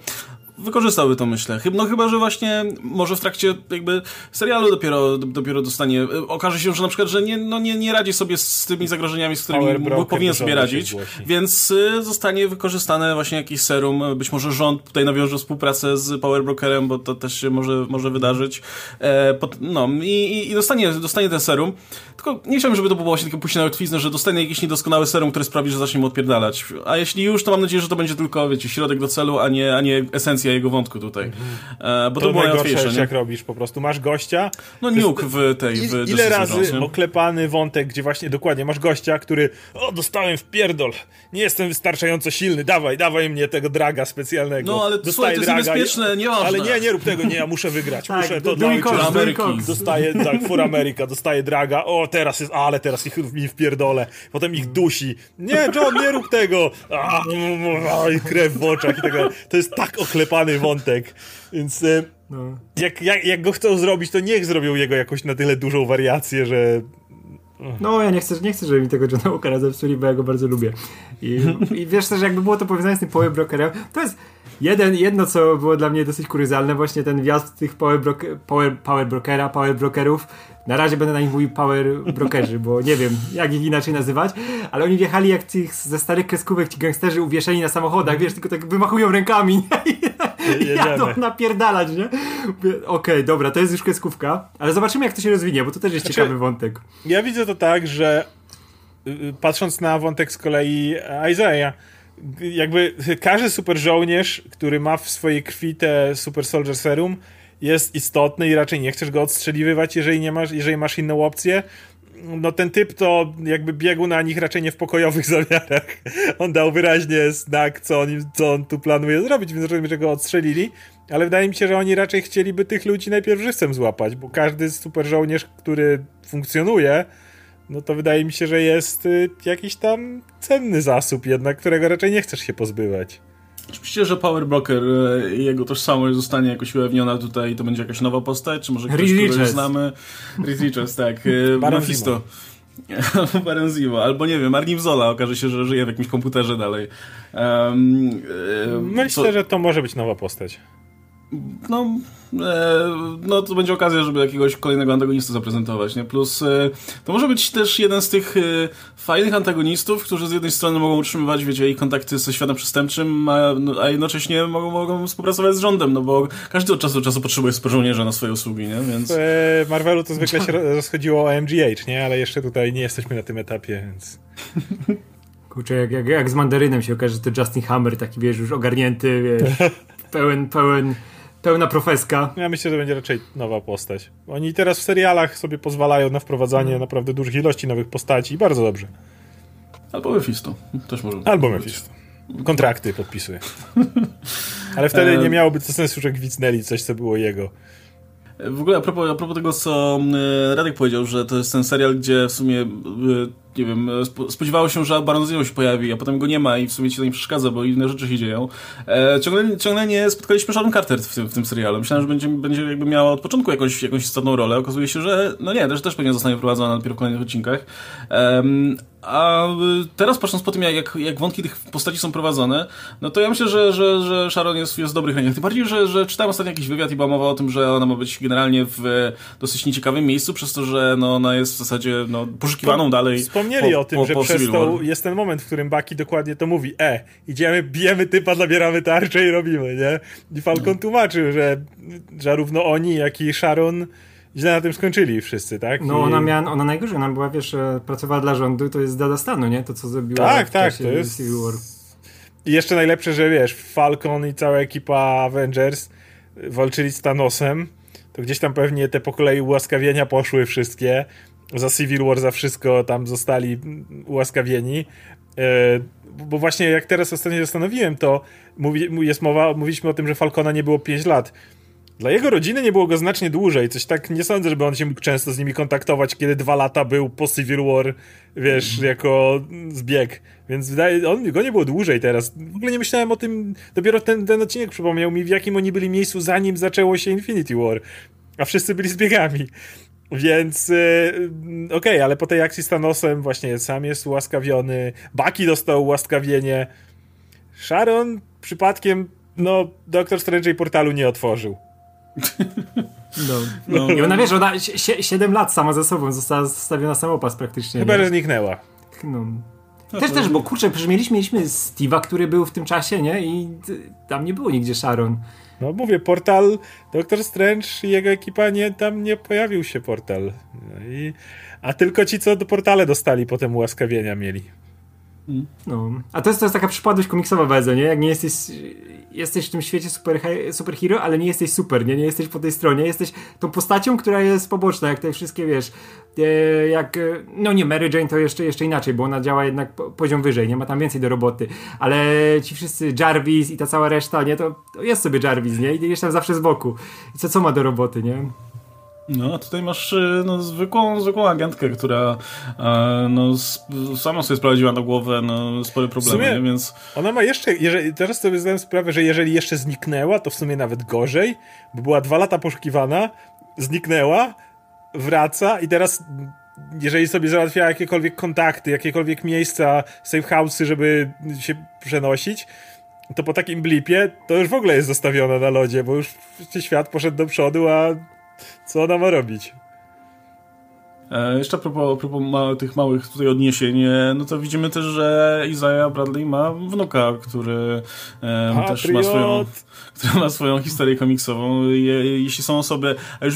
wykorzystały to, myślę. No chyba, że właśnie może w trakcie jakby serialu dopiero, dopiero dostanie, okaże się, że na przykład, że nie, no nie, nie radzi sobie z tymi zagrożeniami, z którymi powinien sobie radzić, więc y, zostanie wykorzystane właśnie jakiś serum, być może rząd tutaj nawiąże współpracę z Power Brokerem, bo to też się może, może wydarzyć. E, pod, no i, i dostanie, dostanie ten serum, tylko nie chciałbym, żeby to było właśnie takie pójście na łatwiznę, że dostanie jakiś niedoskonały serum, który sprawi, że zacznie mu odpierdalać. A jeśli już, to mam nadzieję, że to będzie tylko, wiecie, środek do celu, a nie, a nie esencja jego wątku tutaj. E, bo to, to było najłatwiejsze. jak robisz po prostu. Masz gościa. No Nuke w tej. W ile razy oklepany wątek, gdzie właśnie dokładnie masz gościa, który o, dostałem w pierdol. Nie jestem wystarczająco silny. Dawaj, dawaj mnie tego draga specjalnego. No ale Dostaję słuchaj, to jest niebezpieczne, nie ważne. Ale nie, nie rób tego, nie, ja muszę wygrać. tak, muszę to dać. Dostaję, tak, for America, dostaję draga. O, teraz jest, ale teraz ich mi wpierdolę. Potem ich dusi. Nie, John, nie rób tego. A, krew w oczach i tak dalej. To jest tak oklepany wątek. Więc e, no. jak, jak, jak go chcą zrobić, to niech zrobią jego jakoś na tyle dużą wariację, że no, ja nie chcę, nie chcę, żeby mi tego Johna Walkera zepsuli, bo ja go bardzo lubię. I, i wiesz też, jakby było to powiązane z tym Power Brokerem, to jest jeden, jedno, co było dla mnie dosyć kuriozalne, właśnie ten wjazd tych Power, broker, power, power Brokera, Power Brokerów. Na razie będę na nich mówił Power Brokerzy, bo nie wiem, jak ich inaczej nazywać, ale oni wjechali jak ci ze starych kreskówek ci gangsterzy uwieszeni na samochodach, wiesz, tylko tak wymachują rękami. jadą napierdalać, nie? Okej, okay, dobra, to jest już kreskówka, ale zobaczymy jak to się rozwinie, bo to też jest znaczy, ciekawy wątek. Ja widzę to tak, że y, patrząc na wątek z kolei Isaiah, jakby każdy super żołnierz, który ma w swojej krwi te super soldier serum, jest istotny i raczej nie chcesz go odstrzeliwywać, jeżeli nie masz, jeżeli masz inną opcję. No ten typ to jakby biegł na nich raczej nie w pokojowych zamiarach. On dał wyraźnie znak, co on, co on tu planuje zrobić, więc rozumiem, że go odstrzelili. Ale wydaje mi się, że oni raczej chcieliby tych ludzi najpierw żywcem złapać, bo każdy super żołnierz, który funkcjonuje, no to wydaje mi się, że jest y, jakiś tam cenny zasób jednak, którego raczej nie chcesz się pozbywać. Oczywiście, że Power Broker y, i jego tożsamość zostanie jakoś ujawniona tutaj, to będzie jakaś nowa postać, czy może ktoś, kogoś znamy. Reed Richards, tak. Y, Mephisto. Baron Zimo, albo nie wiem, Arnim Zola okaże się, że żyje w jakimś komputerze dalej. Um, Myślę, co... że to może być nowa postać no, e, no to będzie okazja, żeby jakiegoś kolejnego antagonistę zaprezentować, nie? Plus e, to może być też jeden z tych e, fajnych antagonistów, którzy z jednej strony mogą utrzymywać, wiecie, ich kontakty ze światem przestępczym, a, no, a jednocześnie mogą, mogą współpracować z rządem, no bo każdy od czasu do czasu potrzebuje superżołnierza na swoje usługi, nie? Więc... W Marvelu to zwykle się rozchodziło o MGH, nie? Ale jeszcze tutaj nie jesteśmy na tym etapie, więc... Kurczę, jak, jak, jak z Mandarynem się okaże, że to Justin Hammer, taki wiesz, już ogarnięty, wiesz, pełen, pełen pełna profeska. Ja myślę, że będzie raczej nowa postać. Oni teraz w serialach sobie pozwalają na wprowadzanie hmm. naprawdę dużych ilości nowych postaci i bardzo dobrze. Albo Mephisto. Też może Albo Mephisto. Kontrakty podpisuje. Ale wtedy nie miałoby to sensu, że gwicnęli coś, co było jego. W ogóle a propos, a propos tego, co Radek powiedział, że to jest ten serial, gdzie w sumie e, nie wiem, spodziewało się, że Baron Zemo się pojawi, a potem go nie ma i w sumie ci to nie przeszkadza, bo inne rzeczy się dzieją. E, ciągle, ciągle nie spotkaliśmy Sharon Carter w tym, w tym serialu. Myślałem, że będzie, będzie jakby miała od początku jakąś, jakąś istotną rolę. Okazuje się, że no nie, też, też pewnie zostanie wprowadzona dopiero w kolejnych odcinkach. A teraz patrząc po tym, jak, jak wątki tych postaci są prowadzone, no to ja myślę, że, że, że Sharon jest, jest w dobrych rękach. Tym bardziej, że, że czytałem ostatnio jakiś wywiad i była mowa o tym, że ona ma być generalnie w dosyć nieciekawym miejscu, przez to, że no, ona jest w zasadzie no, poszukiwaną dalej. Wspomnieli po, o tym, po, że po przez to jest ten moment, w którym Baki dokładnie to mówi. E, idziemy, bijemy typa, zabieramy tarczę i robimy, nie? I Falcon no. tłumaczył, że zarówno oni, jak i Sharon źle na tym skończyli wszyscy, tak? No ona miała, ona najgorzej, ona była, wiesz, pracowała dla rządu, to jest dada stanu, nie? To, co zrobiła tak, tak, to jest... Civil War. I jeszcze najlepsze, że wiesz, Falcon i cała ekipa Avengers walczyli z Thanosem, to gdzieś tam pewnie te po kolei ułaskawienia poszły wszystkie. Za Civil War, za wszystko tam zostali ułaskawieni. E, bo właśnie jak teraz ostatnio zastanowiłem, to mówi, jest mowa, mówiliśmy o tym, że Falcona nie było 5 lat. Dla jego rodziny nie było go znacznie dłużej. Coś tak nie sądzę, żeby on się mógł często z nimi kontaktować, kiedy dwa lata był po Civil War, wiesz, mm. jako zbieg. Więc wydaje, on go nie było dłużej teraz. W ogóle nie myślałem o tym. Dopiero ten, ten odcinek przypomniał mi, w jakim oni byli miejscu, zanim zaczęło się Infinity War. A wszyscy byli zbiegami. Więc yy, okej, okay, ale po tej akcji z Thanosem właśnie sam jest ułaskawiony. Baki dostał ułaskawienie. Sharon przypadkiem no, Doktor Strange jej portalu nie otworzył. No. no. I ona, wiesz, ona 7 lat sama ze sobą została zostawiona samopas praktycznie. Chyba, że zniknęła. No. Też, też, bo kurczę, przecież mieliśmy, mieliśmy Steve'a, który był w tym czasie, nie? I tam nie było nigdzie Sharon. No mówię, portal Doctor Strange i jego ekipa nie, tam nie pojawił się portal. No i, a tylko ci, co do portale dostali potem ułaskawienia mieli. No. A to jest, to jest taka przypadłość komiksowa bardzo, nie? Jak nie jesteś jesteś w tym świecie super, superhero, ale nie jesteś super, nie? Nie jesteś po tej stronie, jesteś tą postacią, która jest poboczna, jak te wszystkie, wiesz, jak, e, no nie, Mary Jane to jeszcze, jeszcze inaczej, bo ona działa jednak poziom wyżej, nie ma tam więcej do roboty, ale ci wszyscy Jarvis i ta cała reszta, nie? To, to jest sobie Jarvis, nie? I jeszcze tam zawsze z boku. I co, co ma do roboty, nie? No, a tutaj masz y, no, zwykłą, zwykłą agentkę, która e, no, sama sobie sprawdziła na głowę no, spore problemy, sumie, więc... Ona ma jeszcze, jeżeli, teraz sobie zdałem sprawę, że jeżeli jeszcze zniknęła, to w sumie nawet gorzej, bo była dwa lata poszukiwana, zniknęła, wraca i teraz jeżeli sobie załatwia jakiekolwiek kontakty, jakiekolwiek miejsca, safe house'y, żeby się przenosić, to po takim blipie to już w ogóle jest zostawiona na lodzie, bo już świat poszedł do przodu, a co ona ma robić? E, jeszcze a propos, a propos ma, tych małych tutaj odniesień, e, no to widzimy też, że Isaiah Bradley ma wnuka, który e, też ma swoją która ma swoją historię komiksową. Je, jeśli są osoby. Już,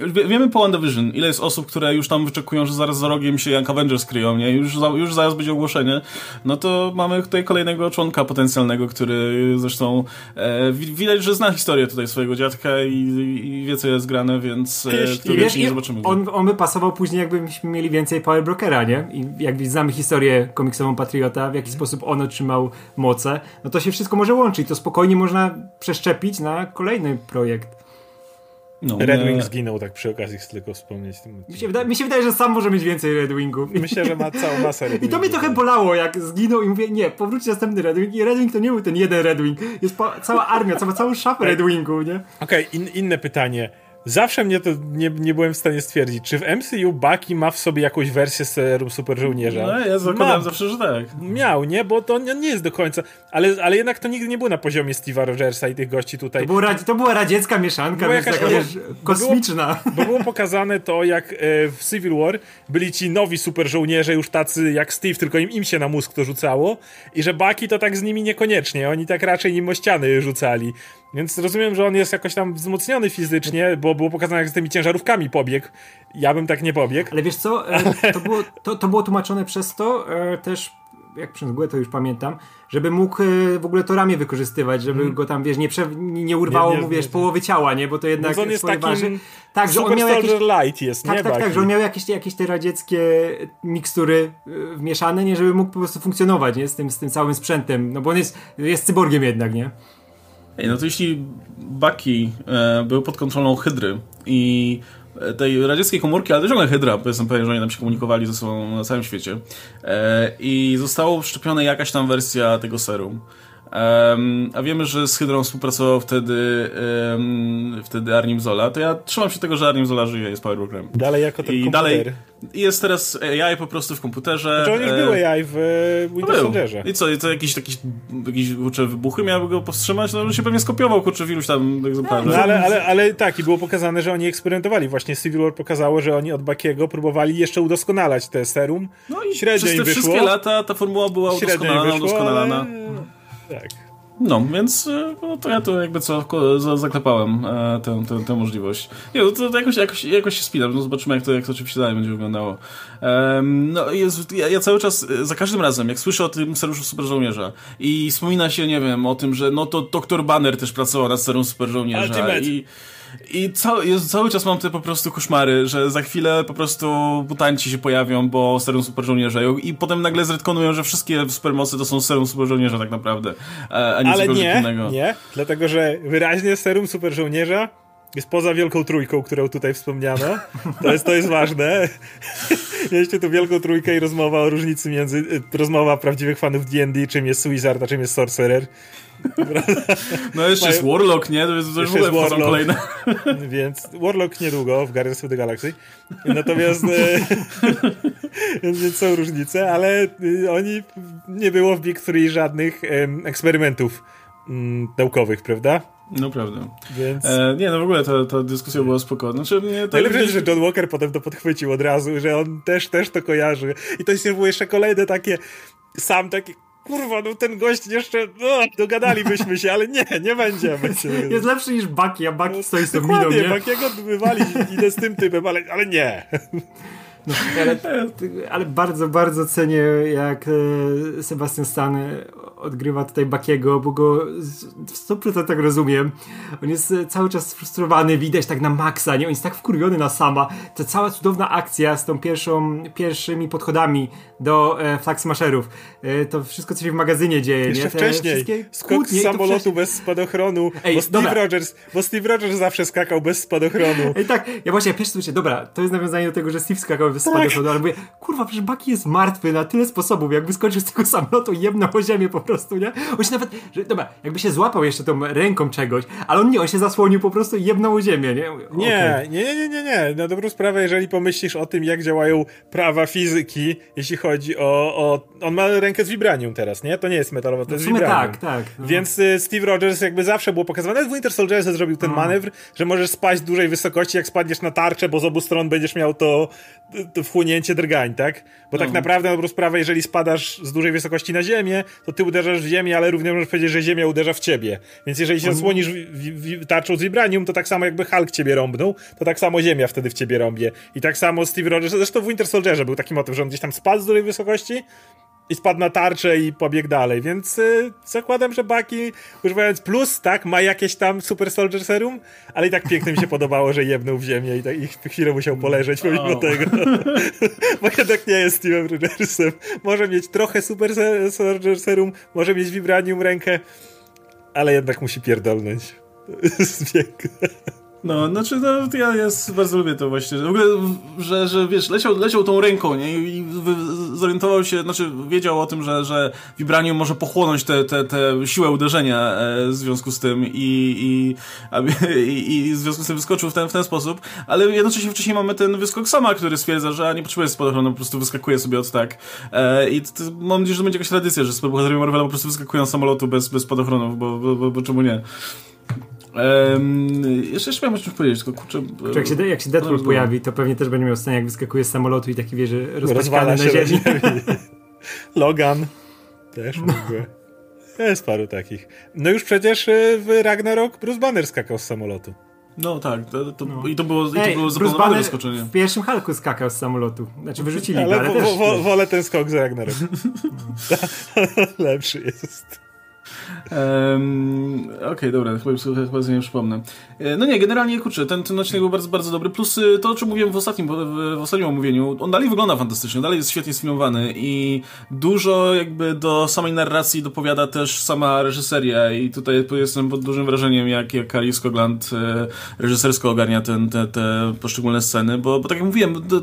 już wiemy po WandaVision, ile jest osób, które już tam wyczekują, że zaraz za rogiem się Young Avengers kryją, nie? Już, już zaraz będzie ogłoszenie. No to mamy tutaj kolejnego członka potencjalnego, który zresztą e, widać, że zna historię tutaj swojego dziadka i, i wie, co jest grane, więc e, wiesz, nie zobaczymy. On, on by pasował później, jakbyśmy mieli więcej Power Brokera, nie? I jak znamy historię komiksową Patriota, w jaki sposób on otrzymał moce, no to się wszystko może łączyć. To spokojnie można przeszczepić na kolejny projekt. No, Red Wing zginął, tak przy okazji chcę tylko wspomnieć. Mi się, wydaje, mi się wydaje, że sam może mieć więcej Red Wingów. Myślę, że ma całą masę Red I to mnie trochę bolało, jak zginął i mówię, nie, powróci następny Red Wing. I Red Wing to nie był ten jeden Red Wing. Jest cała armia, cała, całą szafę Red Wingów, nie? Okej, okay, in, inne pytanie. Zawsze mnie to nie, nie byłem w stanie stwierdzić, czy w MCU Bucky ma w sobie jakąś wersję serum super żołnierza. No, ja zakładam zawsze, że tak. Miał, nie? Bo to nie jest do końca. Ale, ale jednak to nigdy nie było na poziomie Steve'a Rogersa i tych gości tutaj. To, było, to była radziecka mieszanka, była jakaś, taka, wiesz, kosmiczna. Bo było, bo było pokazane to, jak e, w Civil War byli ci nowi super żołnierze, już tacy jak Steve, tylko im, im się na mózg to rzucało. I że Bucky to tak z nimi niekoniecznie. Oni tak raczej nim o ściany rzucali. Więc rozumiem, że on jest jakoś tam wzmocniony fizycznie, bo było pokazane, jak z tymi ciężarówkami pobiegł. Ja bym tak nie pobiegł. Ale wiesz co, e, to było, to, to było tłumaczone przez to e, też, jak przez mgłę to już pamiętam, żeby mógł e, w ogóle to ramię wykorzystywać, żeby hmm. go tam, wiesz, nie, prze, nie urwało nie, nie, mu, wiesz, nie, połowy ciała, nie? Bo to jednak no on jest takim waży. Tak, że on miał jakieś... light jest, tak, nie? Tak, tak, tak, że on miał jakieś, jakieś te radzieckie mikstury wmieszane, nie? Żeby mógł po prostu funkcjonować, nie? Z tym, z tym całym sprzętem, no bo on jest, jest cyborgiem jednak, nie? Ej, no to jeśli Bucky e, był pod kontrolą Hydry i e, tej radzieckiej komórki, ale też ciągle Hydra, bo jestem pewien, że oni tam się komunikowali ze sobą na całym świecie e, i została wszczepiona jakaś tam wersja tego serum. Um, a wiemy, że z Hydrą współpracował wtedy um, wtedy Arnim Zola, to ja trzymam się tego, że Arnim Zola żyje, jest Power Program. Dalej jako ten I komputer. dalej jest teraz AI po prostu w komputerze. Znaczy on już e... był AI w e, Soldierze. I co, i co jakieś, jakieś, jakieś kurczę, wybuchy miały go powstrzymać? No on się pewnie skopiował kurczę w iluś tam egzemplarzy. No, ale, ale, ale tak, i było pokazane, że oni eksperymentowali. Właśnie Civil War pokazało, że oni od Bakiego próbowali jeszcze udoskonalać te serum. No i średnio przez te wszystkie lata ta formuła była udoskonalana, udoskonalana. Ale... Tak. No, więc e, no, to ja to jakby co zaklepałem e, tę, tę, tę możliwość. Nie, no, to, to jakoś, jakoś, jakoś się spinam, no zobaczymy jak to, jak to oczywiście dalej będzie wyglądało. Um, no jest, ja, ja, cały czas, e, za każdym razem, jak słyszę o tym seruszu Super Żołnierza i wspomina się, nie wiem, o tym, że no to Dr. Banner też pracował nad serum Super Żołnierza Ultimate. i i cały, jest, cały czas mam te po prostu koszmary, że za chwilę po prostu mutanci się pojawią, bo serum super żołnierza i potem nagle zredkonują, że wszystkie supermocy to są serum super żołnierza tak naprawdę, a nie Ale nie, innego. nie, dlatego że wyraźnie serum super żołnierza jest poza wielką trójką, którą tutaj wspomniano. To jest, to jest ważne. Mieliście tu wielką trójkę i rozmowa o różnicy między... Y, rozmowa prawdziwych fanów D&D, czym jest Wizard, a czym jest Sorcerer. No jeszcze jest Warlock, nie? To jest, to już w ogóle Warlock, kolejne. Więc Warlock niedługo w Guardians of the Galaxy. Natomiast e, więc są różnice, ale y, oni nie było w Big Three żadnych eksperymentów mm, naukowych, prawda? No prawda. Więc... E, nie, no w ogóle ta, ta dyskusja była spokojna. Znaczy, mnie Najlepsze jest, że John Walker potem to podchwycił od razu, że on też, też to kojarzy. I to jest było jeszcze kolejne takie, sam taki, kurwa, no ten gość jeszcze, no, dogadalibyśmy się, ale nie, nie będziemy. Jest lepszy niż Baki, a Baki stoi z tą miną, nie? Bakiego wywalić, idę z tym typem, ale, ale nie. No, ale, ale bardzo, bardzo cenię, jak e, Sebastian Stan odgrywa tutaj Bakiego, bo go w 100% rozumiem. On jest e, cały czas sfrustrowany, widać tak na maksa, nie? On jest tak wkurwiony na sama. Ta cała cudowna akcja z tą pierwszą, pierwszymi podchodami do e, Flag Smasherów. E, to wszystko, co się w magazynie dzieje, Jeszcze nie? Te wcześniej, skok z samolotu wcześniej... bez spadochronu, Ej, bo, Steve dobra. Rogers, bo Steve Rogers zawsze skakał bez spadochronu. Ej, tak, ja właśnie pierwszy myślę, dobra, to jest nawiązanie do tego, że Steve skakał bez Tak. spadochronu, ale mówię, kurwa, przecież Bucky jest martwy na tyle sposobów, jakby skoczył z tego samolotu i jebnął o ziemię po prostu, nie? On się nawet, że, dobra, jakby się złapał jeszcze tą ręką czegoś, ale on nie, on się zasłonił po prostu i jebnął o ziemię, nie? Mówię, Nie, okej. nie, nie, nie, nie. Na dobrą sprawę, jeżeli pomyślisz o tym, jak działają prawa fizyki, jeśli chodzi o, o... On ma rękę z vibranium teraz, nie? To nie jest metalowa, to W jest vibranium. tak, tak. No. Więc y, Steve Rogers jakby zawsze było pokazywane, w Winter Soldierze zrobił ten manewr, że możesz spaść z dużej wysokości, jak spadniesz na tarczę, bo z obu stron będziesz miał to, to wchłonięcie drgań, tak? Bo tak naprawdę na dobrą sprawę, jeżeli spadasz z dużej wysokości na ziemię, to ty uderzasz w ziemię, ale również możesz powiedzieć, że ziemia uderza w ciebie. Więc jeżeli się zasłonisz wi- wi- tarczą z vibranium, to tak samo jakby Hulk ciebie rąbnął, to tak samo ziemia wtedy w ciebie rąbie. I tak samo Steve Rogers, zresztą w Winter Soldierze był taki motyw, że on gdzieś tam spadł z dużej wysokości, i spadł na tarczę i pobiegł dalej, więc y, zakładam, że Baki, używając plus, tak, ma jakieś tam Super Soldier Serum, ale i tak pięknie mi się podobało, że jebnął w ziemię i, tak, i chwilę musiał poleżeć pomimo Wow. tego. Bo jednak nie jest Steve'em Rogersem. Może mieć trochę Super Soldier Serum, może mieć Vibranium rękę, ale jednak musi pierdolnąć. Z wieku. No, znaczy, no, ja jest, bardzo lubię to właśnie. W ogóle, że, że wiesz, leciał, leciał tą ręką, nie? I zorientował się, znaczy wiedział o tym, że, że vibranium może pochłonąć tę te, te, te siłę uderzenia e, w związku z tym i, i, i, i w związku z tym wyskoczył w ten, w ten sposób, ale jednocześnie wcześniej mamy ten wyskok sama, który stwierdza, że nie potrzebuje spadochronu, po prostu wyskakuje sobie od tak. E, I to, mam nadzieję, że to będzie jakaś tradycja, że bohaterowie Marvela po prostu wyskakują z samolotu bez, bez spadochronów, bo, bo, bo, bo czemu nie? Um, jeszcze, jeszcze miałem o czymś powiedzieć, tylko kurczę... Czy jak się, jak się Deadpool no, pojawi, to pewnie też będzie miał scenę, jak wyskakuje z samolotu i taki wie, że Rozwala rozpaćkany na ziemi. Logan też mógłby. Jest paru takich. No już przecież y, w Ragnarok Bruce Banner skakał z samolotu. No tak, to, to, No. i to było, i to było Bruce zaplanowane wyskoczenie. w pierwszym Hulku skakał z samolotu. Znaczy wyrzucili go, Ale, ale wo, też... wo, wolę ten skok z Ragnarok. Lepszy jest. Um, Okej, dobra, chyba, chyba, sobie nie przypomnę. E, No nie, generalnie, kurczę, ten, ten odcinek był bardzo, bardzo dobry, plus y, to, o czym mówiłem w ostatnim, w, w ostatnim omówieniu, on dalej wygląda fantastycznie, dalej jest świetnie sfilmowany i dużo jakby do samej narracji dopowiada też sama reżyseria i tutaj jestem pod dużym wrażeniem, jak, jak Skogland e, reżysersko ogarnia ten, te, te poszczególne sceny, bo, bo tak jak mówiłem, do,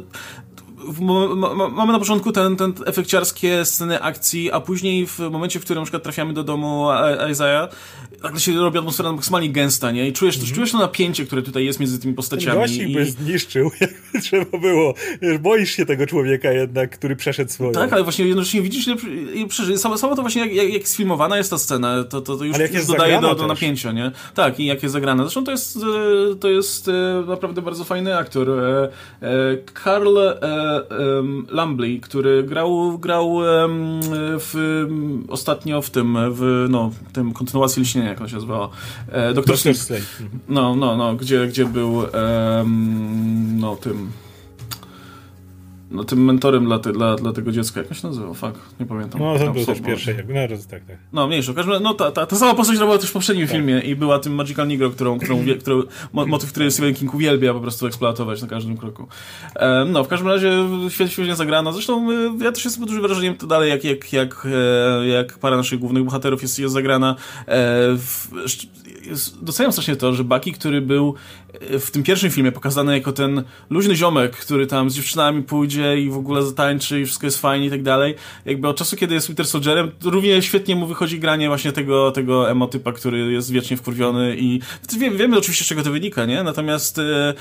mamy na początku ten, ten efekciarskie sceny akcji, a później w momencie, w którym na przykład trafiamy do domu Isaiah, nagle się robi atmosfera maksymalnie gęsta, nie? I czujesz, czujesz to napięcie, które tutaj jest między tymi Ten postaciami. gościk i... by zniszczył, jakby trzeba było. Wiesz, boisz się tego człowieka jednak, który przeszedł swoje. Tak, ale właśnie jednocześnie widzisz przeżyje. Samo, samo to właśnie jak, jak, jak sfilmowana jest ta scena, to, to, to już, już dodaje do, do napięcia, nie? Tak, i jak jest zagrana. Zresztą to jest, e, to jest e, naprawdę bardzo fajny aktor. E, e, Lumbly, który grał, grał em, w, ostatnio w tym, w no, tym kontynuacji Liśnienia, jak on się nazywała. E, Doktor. Strange. Mhm. No, no, no, gdzie, gdzie był em, no tym no tym mentorem dla, te, dla, dla tego dziecka. Jak się nazywał? Fuck, nie pamiętam. No, to był też pierwszy. jakby, No, tak, tak. No, mniejszy. W każdym razie, no, ta, ta, ta sama postać była też w poprzednim Tak. filmie i była tym Magical Negro, którą, którą, którą mo, motyw, który Stephen King uwielbia po prostu eksploatować na każdym kroku. Em, no, w każdym razie świetnie, świetnie zagrano. Zresztą y, ja też jestem pod dużym wrażeniem to dalej, jak, jak, jak, e, jak para naszych głównych bohaterów jest, jest zagrana. E, w, doceniam strasznie to, że Bucky, który był e, w tym pierwszym filmie pokazany jako ten luźny ziomek, który tam z dziewczynami pójdzie i w ogóle zatańczy i wszystko jest fajnie i tak dalej. Jakby od czasu, kiedy jest Winter Soldierem, równie świetnie mu wychodzi granie właśnie tego, tego emotypa, który jest wiecznie wkurwiony i wie, wiemy oczywiście, z czego to wynika, nie? Natomiast e,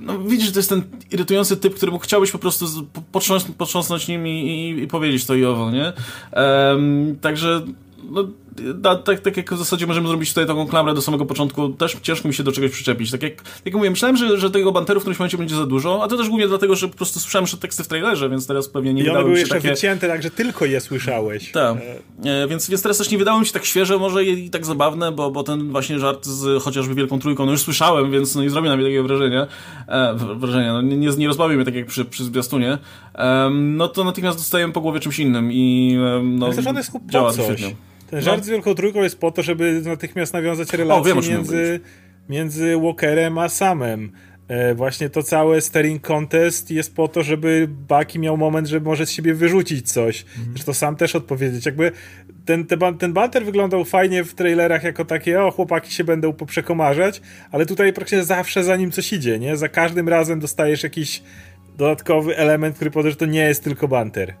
no, widzisz, że to jest ten irytujący typ, któremu chciałbyś po prostu potrząs, potrząsnąć nim i, i, i powiedzieć to i owo, nie? Em, także no, da, tak, tak jak w zasadzie możemy zrobić tutaj taką klamrę do samego początku, też ciężko mi się do czegoś przyczepić. Tak jak, jak mówię, myślałem, że, że tego banteru w którymś momencie będzie za dużo, a to też głównie dlatego, że po prostu słyszałem jeszcze teksty w trailerze, więc teraz pewnie nie I one były jeszcze takie... wycięte, tak że tylko je słyszałeś. Tak, e, więc, więc teraz też nie wydało mi się tak świeże, może i, tak zabawne, bo, bo ten właśnie żart z chociażby Wielką Trójką, no już słyszałem, więc no nie zrobił na mnie takiego wrażenia, e, wrażenia, no nie, nie, nie rozbawił mnie tak jak przy, przy zwiastunie, e, no to natychmiast dostajemy po głowie czymś innym i e, no, Ale też on jest po działa coś. świetnie. Ten żart No. z Wielką Trójką jest po to, żeby natychmiast nawiązać relacje O, wiem, między, między Walkerem a Samem. E, właśnie to całe staring contest jest po to, żeby Bucky miał moment, że może z siebie wyrzucić coś. Mhm. Że to sam też odpowiedzieć. Jakby ten, ban- ten banter wyglądał fajnie w trailerach jako takie, o chłopaki się będą poprzekomarzać, ale tutaj praktycznie zawsze za nim coś idzie, nie? Za każdym razem dostajesz jakiś dodatkowy element, który powie, że to nie jest tylko banter.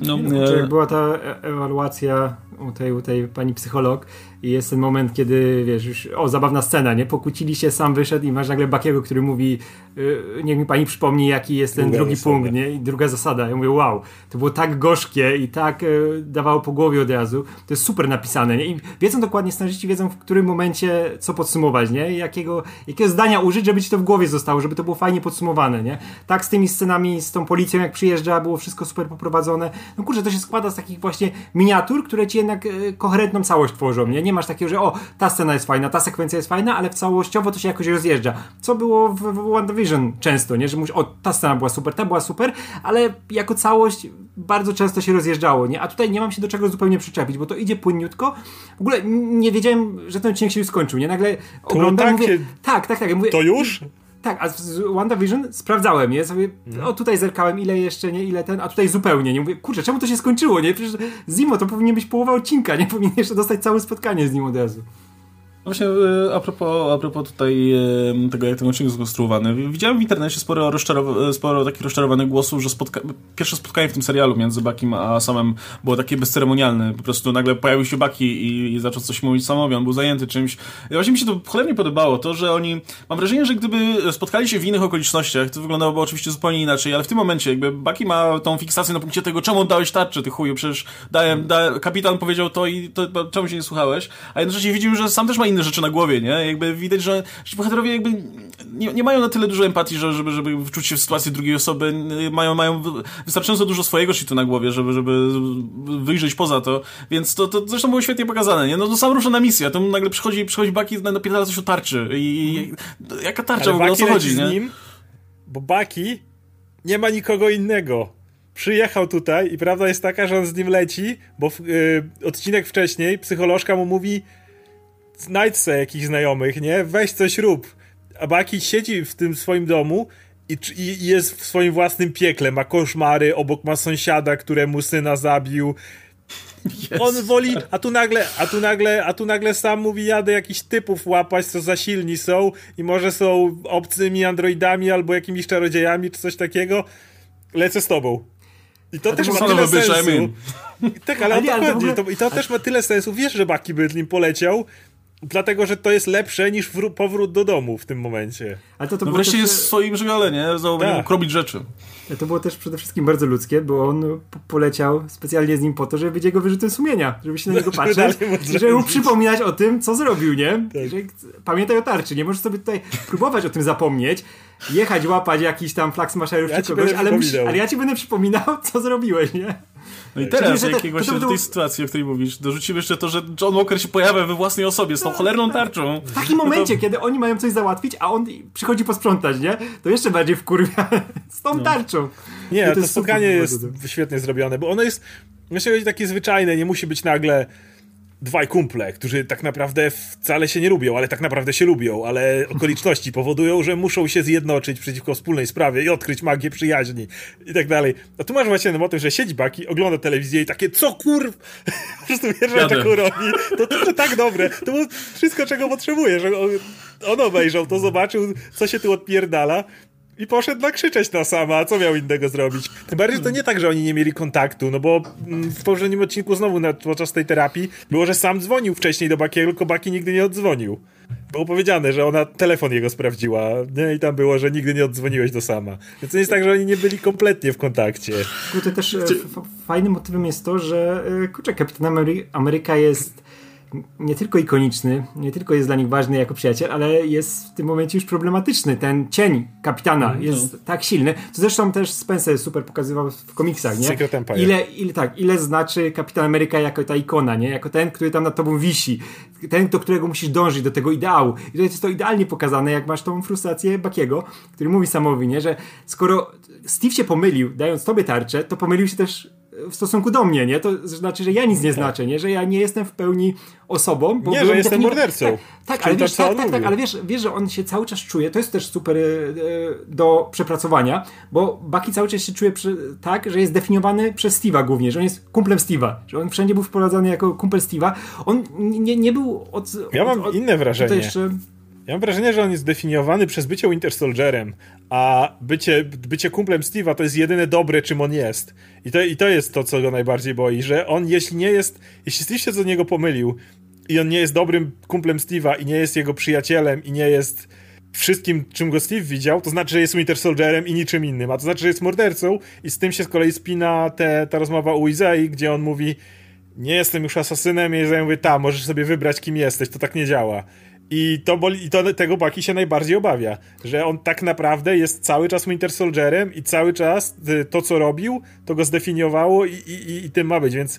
No, Czy e, jak była ta e- ewaluacja u tej, u tej pani psycholog i jest ten moment, kiedy wiesz, już, o zabawna scena, nie? Pokłócili się, sam wyszedł i masz nagle Bakiego, który mówi y, niech mi pani przypomni, jaki jest ten Druga drugi zasada. punkt, nie? I druga zasada. Ja mówię, wow, to było tak gorzkie i tak y, dawało po głowie od razu. To jest super napisane, nie? I wiedzą dokładnie, scenarzyści wiedzą, w którym momencie co podsumować, nie? Jakiego, jakiego zdania użyć, żeby ci to w głowie zostało, żeby to było fajnie podsumowane, nie? Tak z tymi scenami, z tą policją, jak przyjeżdża, było wszystko super poprowadzone. No kurczę, to się składa z takich właśnie miniatur, które ci jednak e, koherentną całość tworzą, nie? Nie masz takiego, że o, ta scena jest fajna, ta sekwencja jest fajna, ale w całościowo to się jakoś rozjeżdża. Co było w, w WandaVision często, nie? Że mówisz, o, ta scena była super, ta była super, ale jako całość bardzo często się rozjeżdżało, nie? A tutaj nie mam się do czego zupełnie przyczepić, bo to idzie płynniutko. W ogóle nie wiedziałem, że ten odcinek się już skończył, nie? Nagle oglądam, tak mówię, tak, tak, tak, ja mówię, To już? Tak, a z WandaVision sprawdzałem, nie? Sobie, o tutaj zerkałem, ile jeszcze, nie, ile ten, a tutaj zupełnie, nie? Mówię, kurczę, czemu to się skończyło, nie? Przecież Zimo to powinien być połowa odcinka, nie? Powinien jeszcze dostać całe spotkanie z nim od razu. Właśnie e, a propos, a propos tutaj tego, jak ten odcinek jest skonstruowany. Widziałem w internecie sporo, rozczarow- sporo takich rozczarowanych głosów, że spotka- pierwsze spotkanie w tym serialu między Bakim a Samem było takie bezceremonialne. Po prostu nagle pojawił się Baki i, i zaczął coś mówić Samowi, on był zajęty czymś. I właśnie mi się to cholernie podobało, to, że oni... Mam wrażenie, że gdyby spotkali się w innych okolicznościach, to wyglądałoby oczywiście zupełnie inaczej, ale w tym momencie jakby Baki ma tą fiksację na punkcie tego, czemu oddałeś tarczę, ty chuju, przecież dałem, da, kapitan powiedział to i to, czemu się nie słuchałeś, a jednocześnie widzimy, że sam też ma inne rzeczy na głowie, nie? Jakby widać, że ci bohaterowie jakby nie, nie mają na tyle dużo empatii, że- żeby, żeby wczuć się w sytuację drugiej osoby, mają, mają wy- wystarczająco dużo swojego shitu na głowie, żeby, żeby wyjrzeć poza to, więc to, to zresztą było świetnie pokazane, nie? No to sam rusza na misję, tu nagle przychodzi, przychodzi Baki, napierdala coś o tarczy i, i jaka tarcza w ogóle, o Bucky co chodzi, z nie? nim, bo Baki nie ma nikogo innego. Przyjechał tutaj i prawda jest taka, że on z nim leci, bo w, y, odcinek wcześniej psycholożka mu mówi znajdź sobie jakichś znajomych, nie? Weź coś rób. A Baki siedzi w tym swoim domu i, i i jest w swoim własnym piekle. Ma koszmary, obok ma sąsiada, któremu syna zabił. On woli, a tu nagle, a tu nagle, a tu nagle sam mówi, jadę jakichś typów łapać, co za silni są i może są obcymi androidami albo jakimiś czarodziejami czy coś takiego. Lecę z tobą. I to to też ma tyle a I sensu. mean. Tak, ale nie, to ale to I to też ma tyle sensu. Wiesz, że Baki by z nim poleciał, dlatego, że to jest lepsze niż wró- powrót do domu w tym momencie. Ale to, to, No wreszcie też, jest w swoim żywiole, nie? Znowu Tak. robić rzeczy. to było też przede wszystkim bardzo ludzkie, bo on po- poleciał specjalnie z nim po to, żeby być jego wyrzutem sumienia, żeby się na niego patrzeć i żeby mu przypominać o tym, co zrobił, nie? Tak. Że, pamiętaj o tarczy, nie możesz sobie tutaj próbować o tym zapomnieć, jechać, łapać jakiś tam flag smasherów Ja czy kogoś, ale, ale ja ci będę przypominał, co zrobiłeś, nie? No i teraz, Czyli, że jak to- to- to do tej sytuacji, o której mówisz, dorzucimy jeszcze to, że John Walker się pojawia we własnej osobie z tą cholerną tarczą. W takim momencie, kiedy oni mają coś załatwić, a on przychodzi posprzątać, nie? To jeszcze bardziej wkurwia z No. tą tarczą. Nie, to, spotkanie jest świetnie zrobione, bo ono jest, myślę, że takie zwyczajne, nie musi być nagle dwaj kumple, którzy tak naprawdę wcale się nie lubią, ale tak naprawdę się lubią, ale okoliczności powodują, że muszą się zjednoczyć przeciwko wspólnej sprawie i odkryć magię przyjaźni i tak dalej. A tu masz właśnie ten motyw, że siedzi Baki, ogląda telewizję i takie, co kurw? Po prostu Jadę. taką robi. To, to, to tak dobre. To było wszystko, czego potrzebuje, że on, on obejrzał to, zobaczył, co się tu odpierdala i poszedł nakrzyczeć na sama, a co miał innego zrobić? Tym bardziej, że to nie tak, że oni nie mieli kontaktu, no bo mm, w poprzednim odcinku znowu na, podczas tej terapii było, że sam dzwonił wcześniej do Bakiego, tylko Baki nigdy nie oddzwonił. Było powiedziane, że ona telefon jego sprawdziła, nie? I tam było, że nigdy nie oddzwoniłeś do sama. Więc to nie jest tak, że oni nie byli kompletnie w kontakcie. Tutaj też e, fajnym motywem jest to, że e, kurczę, Kapitan Amery- Ameryka jest nie tylko ikoniczny, nie tylko jest dla nich ważny jako przyjaciel, ale jest w tym momencie już problematyczny. Ten cień kapitana no. jest tak silny, co zresztą też Spencer super pokazywał w komiksach, nie? Secret Empire. Ile, ile, tak, ile znaczy Kapitan Ameryka jako ta ikona, nie? Jako ten, który tam nad tobą wisi. Ten, do którego musisz dążyć, do tego ideału. I to jest to idealnie pokazane, jak masz tą frustrację Bakiego, który mówi Samowi, nie? Że skoro Steve się pomylił, dając tobie tarczę, to pomylił się też w stosunku do mnie, nie? To znaczy, że ja nic nie tak. znaczę, nie? Że ja nie jestem w pełni osobą. Bo nie, że jestem mordercą. Tak, tak ale, wiesz, tak, tak, tak, ale wiesz, wiesz, że on się cały czas czuje, to jest też super e, do przepracowania, bo Bucky cały czas się czuje przy, tak, że jest definiowany przez Steve'a głównie, że on jest kumplem Steve'a, że on wszędzie był wprowadzany jako kumpel Steve'a. On nie, nie był od... Ja mam od, inne wrażenie. Jeszcze... Ja mam wrażenie, że on jest definiowany przez bycie Winter Soldierem, a bycie, bycie kumplem Steve'a to jest jedyne dobre, czym on jest. I to, I to jest to, co go najbardziej boi, że on jeśli nie jest, jeśli Steve się do niego pomylił i on nie jest dobrym kumplem Steve'a i nie jest jego przyjacielem i nie jest wszystkim, czym go Steve widział, to znaczy, że jest Winter Soldierem i niczym innym, a to znaczy, że jest mordercą i z tym się z kolei spina te, ta rozmowa u Izei, gdzie on mówi nie jestem już asasynem i Izea mówi, ta, możesz sobie wybrać kim jesteś, to tak nie działa. I, to boli, I to tego Baki się najbardziej obawia, że on tak naprawdę jest cały czas Winter Soldierem i cały czas y, to, co robił, to go zdefiniowało i, i, i tym ma być, więc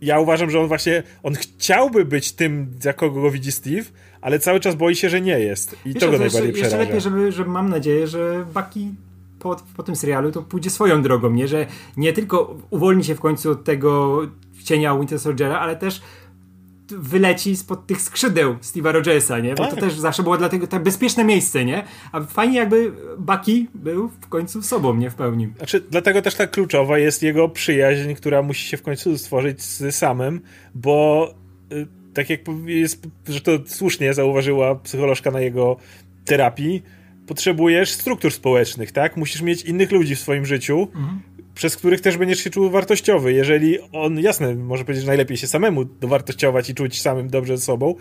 ja uważam, że on właśnie, on chciałby być tym, za kogo go widzi Steve, ale cały czas boi się, że nie jest. I Wiesz, to go to najbardziej jeszcze, przeraża. Jeszcze lepiej, żeby, żeby mam nadzieję, że Baki po, po tym serialu to pójdzie swoją drogą, nie? Że nie tylko uwolni się w końcu od tego cienia Winter Soldiera, ale też wyleci spod tych skrzydeł Steve'a Rogersa, nie? Bo tak. to też zawsze było dlatego tak bezpieczne miejsce, nie? A fajnie jakby Bucky był w końcu sobą, nie? W pełni. Znaczy, dlatego też tak kluczowa jest jego przyjaźń, która musi się w końcu stworzyć z samym, bo y, tak jak jest, że to słusznie zauważyła psycholożka na jego terapii, potrzebujesz struktur społecznych, tak? Musisz mieć innych ludzi w swoim życiu, mhm przez których też będziesz się czuł wartościowy. Jeżeli on, jasne, może powiedzieć, że najlepiej się samemu dowartościować i czuć samym dobrze ze sobą,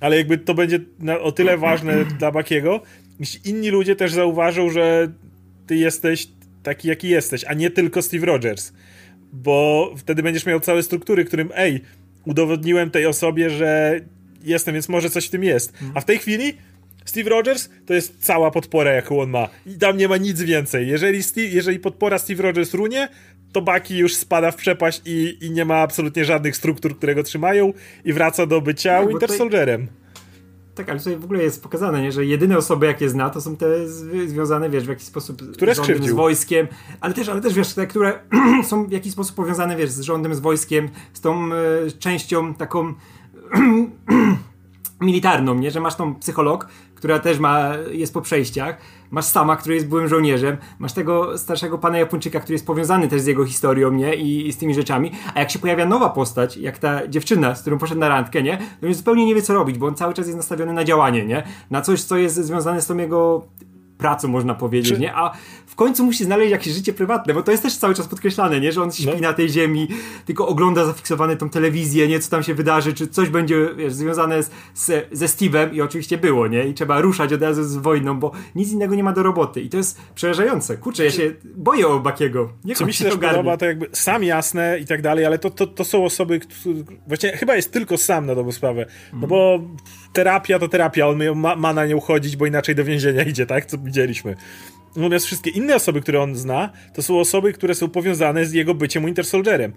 ale jakby to będzie na, o tyle ważne dla Bakiego, jeśli inni ludzie też zauważą, że ty jesteś taki, jaki jesteś, a nie tylko Steve Rogers. Bo wtedy będziesz miał całe struktury, którym, ej, udowodniłem tej osobie, że jestem, więc może coś w tym jest. A w tej chwili Steve Rogers to jest cała podpora, jaką on ma. I tam nie ma nic więcej. Jeżeli, Steve, jeżeli podpora Steve Rogers runie, to Bucky już spada w przepaść i, i nie ma absolutnie żadnych struktur, które go trzymają i wraca do bycia tak, Winter Soldierem. Tak, ale tutaj w ogóle jest pokazane, nie, że jedyne osoby, jakie zna, to są te związane, wiesz, w jakiś sposób które z rządem, z wojskiem, ale też, ale też, wiesz, te, które są w jakiś sposób powiązane, wiesz, z rządem, z wojskiem, z tą e, częścią taką militarną, nie? Że masz tą psycholog, która też ma, jest po przejściach, masz Sama, który jest byłym żołnierzem, masz tego starszego pana Japończyka, który jest powiązany też z jego historią, nie? I, I, z tymi rzeczami, a jak się pojawia nowa postać, jak ta dziewczyna, z którą poszedł na randkę, nie? To już zupełnie nie wie co robić, bo on cały czas jest nastawiony na działanie, nie? Na coś, co jest związane z tą jego pracą, można powiedzieć, Czy... nie? A w końcu musi znaleźć jakieś życie prywatne, bo to jest też cały czas podkreślane, nie? Że on śpi no. na tej ziemi, tylko ogląda zafiksowane tą telewizję, nie? Co tam się wydarzy, czy coś będzie wiesz, związane z, z, ze Steve'em i oczywiście było, nie? I trzeba ruszać od razu z wojną, bo nic innego nie ma do roboty. I to jest przerażające. Kurczę, ja się boję o Bakiego. Nie Co mi się też podoba, to jakby sam jasne i tak dalej, ale to, to, to są osoby, które, właściwie chyba jest tylko sam na dobrą sprawę. No bo terapia to terapia, on ma, ma na nią chodzić, bo inaczej do więzienia idzie, tak? Co widzieliśmy. Natomiast wszystkie inne osoby, które on zna, to są osoby, które są powiązane z jego byciem Winter Soldierem.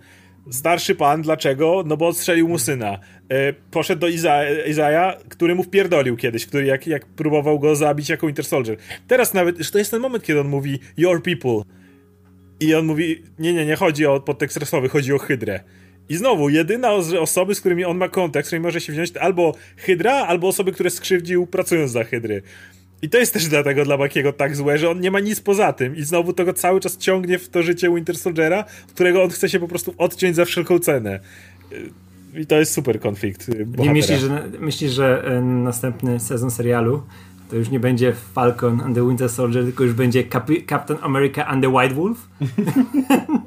Starszy pan, dlaczego? No bo odstrzelił mu syna. E, poszedł do Iza Izaja, który mu wpierdolił kiedyś, który jak, jak próbował go zabić jako Winter Soldier. Teraz nawet, to jest ten moment, kiedy on mówi your people. I on mówi, nie, nie, nie chodzi o podtekst rasowy, chodzi o Hydrę. I znowu, jedyna osoby, z którymi on ma kontakt, z którymi może się wziąć, albo Hydra, albo osoby, które skrzywdził pracując za Hydry. I to jest też dlatego dla Bakiego tak złe, że on nie ma nic poza tym i znowu to go cały czas ciągnie w to życie Winter Soldiera, którego on chce się po prostu odciąć za wszelką cenę. I to jest super konflikt y, bohatera. Nie myślisz, że, myślisz, że y, następny sezon serialu to już nie będzie Falcon and the Winter Soldier, tylko już będzie Captain America and the White Wolf?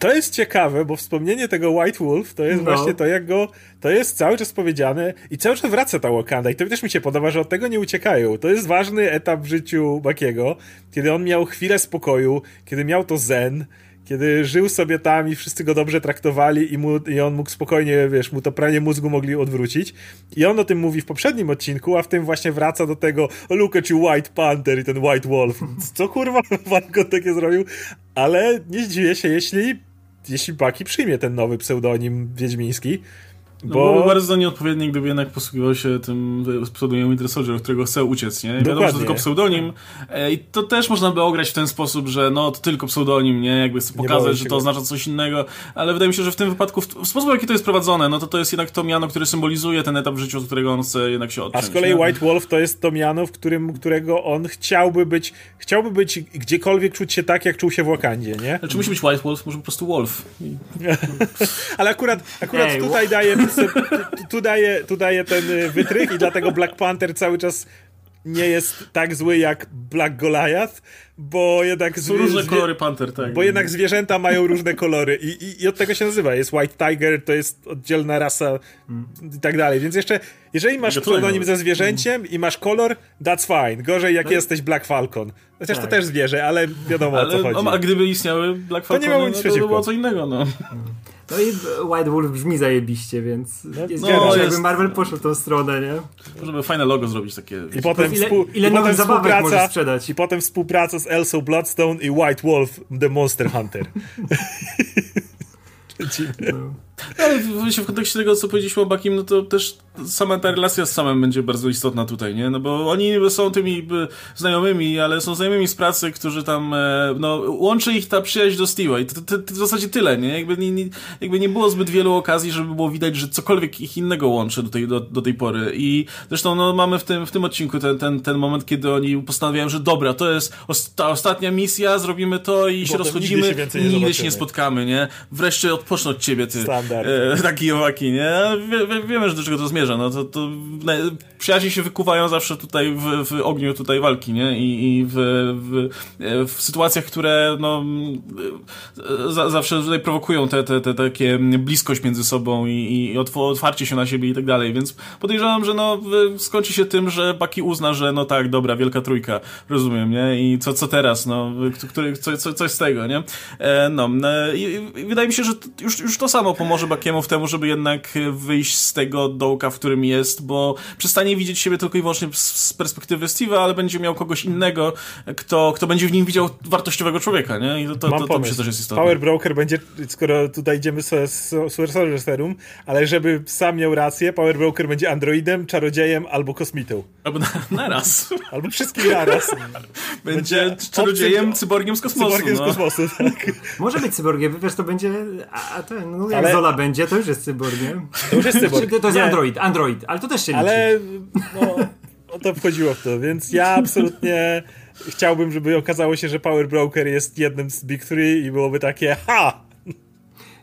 to jest ciekawe, bo wspomnienie tego White Wolf to jest no. właśnie to, jak go. To jest cały czas powiedziane i cały czas wraca ta Wakanda. I to też mi się podoba, że od tego nie uciekają. To jest ważny etap w życiu Bakiego, kiedy on miał chwilę spokoju, kiedy miał to zen, Kiedy żył sobie tam i wszyscy go dobrze traktowali i, mu, i on mógł spokojnie, wiesz, mu to pranie mózgu mogli odwrócić. I on o tym mówi w poprzednim odcinku, a w tym właśnie wraca do tego oh, look at you White Panther i ten White Wolf. Co kurwa Wanko takie zrobił? Ale nie zdziwię się, jeśli jeśli Baki przyjmie ten nowy pseudonim wiedźmiński. No bo... Bardzo nieodpowiednie, gdyby jednak posługiwał się tym pseudonimem Winter Soldier, od którego chce uciec, nie? Wiadomo, że to tylko pseudonim e, i to też można by ograć w ten sposób, że no to tylko pseudonim, nie? Jakby chcę pokazać, że to oznacza coś innego, ale wydaje mi się, że w tym wypadku, w, w sposób, w jaki to jest prowadzone, no to to jest jednak to miano, które symbolizuje ten etap w życiu, od którego on chce jednak się odciąć. A z kolei nie? White Wolf to jest to miano, w którym, którego on chciałby być, chciałby być gdziekolwiek czuć się tak, jak czuł się w Wakandzie, nie? Ale czy musi być White Wolf? Może po prostu Wolf. ale akurat, akurat Ej, tutaj daje tu, tu, daje, tu daje ten y, wytrych i dlatego Black Panther cały czas nie jest tak zły jak Black Goliath, bo jednak... Są różne kolory Panther, tak. Bo jednak zwierzęta mają różne kolory i, i, i, od tego się nazywa. Jest White Tiger, to jest oddzielna rasa mm. i tak dalej. Więc jeszcze, jeżeli masz pseudonim ze zwierzęciem mm. i masz kolor, that's fine. Gorzej jak no. jesteś Black Falcon. Chociaż tak. to też zwierzę, ale wiadomo ale, o co chodzi. No, a gdyby istniały Black Falcon, to nie miało nic no, to by było co innego, no. Mm. No i White Wolf brzmi zajebiście, więc no, jest no, jakby Marvel poszło w tą stronę, nie? Żeby fajne logo zrobić takie. I potem, ile, współ, ile i nowych zabawek możesz sprzedać. I potem współpraca z Elsa Bloodstone i White Wolf, The Monster Hunter. no. Ale w kontekście tego, co powiedzieliśmy o Bakim, no to też sama ta relacja z samym będzie bardzo istotna tutaj, nie? No bo oni są tymi znajomymi, ale są znajomymi z pracy, którzy tam, e, no, łączy ich ta przyjaźń do Steve'a i to, to, to, w zasadzie tyle, nie? Jakby nie, nie, jakby nie było zbyt wielu okazji, żeby było widać, że cokolwiek ich innego łączy do tej, do, do tej pory i zresztą, no, mamy w tym, w tym odcinku ten, ten, ten moment, kiedy oni postanawiają, że dobra, to jest ta ostatnia misja, zrobimy to i się rozchodzimy, nigdy się, nigdy się nie spotkamy, nie? Wreszcie odpocznę od ciebie, ty. Standard. E, taki owaki, nie? Wie, wie, wiemy, że do czego to zmierza, no to, to przyjaźnie się wykuwają zawsze tutaj w, w ogniu tutaj walki, nie? I, i w, w, w, sytuacjach, które no, za, zawsze tutaj prowokują te, te, te takie bliskość między sobą i, i otwarcie się na siebie i tak dalej, więc podejrzewam, że no skończy się tym, że Baki uzna, że no tak, dobra, wielka trójka, rozumiem, nie? I co, co teraz, no? Który, co, co, coś z tego, nie? E, no, e, i, wydaje mi się, że już, już to samo pomoże Bakiemu w temu, żeby jednak wyjść z tego dołka, w którym jest, bo przestanie widzieć siebie tylko i wyłącznie z perspektywy Steve'a, ale będzie miał kogoś innego, kto, kto będzie w nim widział wartościowego człowieka, nie? I to, to, Mam to, to myślę, też jest istotne. Power Broker będzie, skoro tutaj idziemy z Super Soldier Serum, ale żeby sam miał rację, Power Broker będzie androidem, czarodziejem albo kosmitą. Albo na, naraz. Albo wszystkim naraz. będzie, będzie czarodziejem, cyborgiem z kosmosu. Cyborgiem no. z kosmosu, tak. Może być cyborgiem, wiesz, to będzie, a ten, no jak ale... Zola będzie, to już jest cyborg, nie? To już jest cyborg. To jest nie. Android, Android, ale to też się liczy. Ale no, no to wchodziło w to, więc ja absolutnie chciałbym, żeby okazało się, że Power Broker jest jednym z Big Three i byłoby takie ha!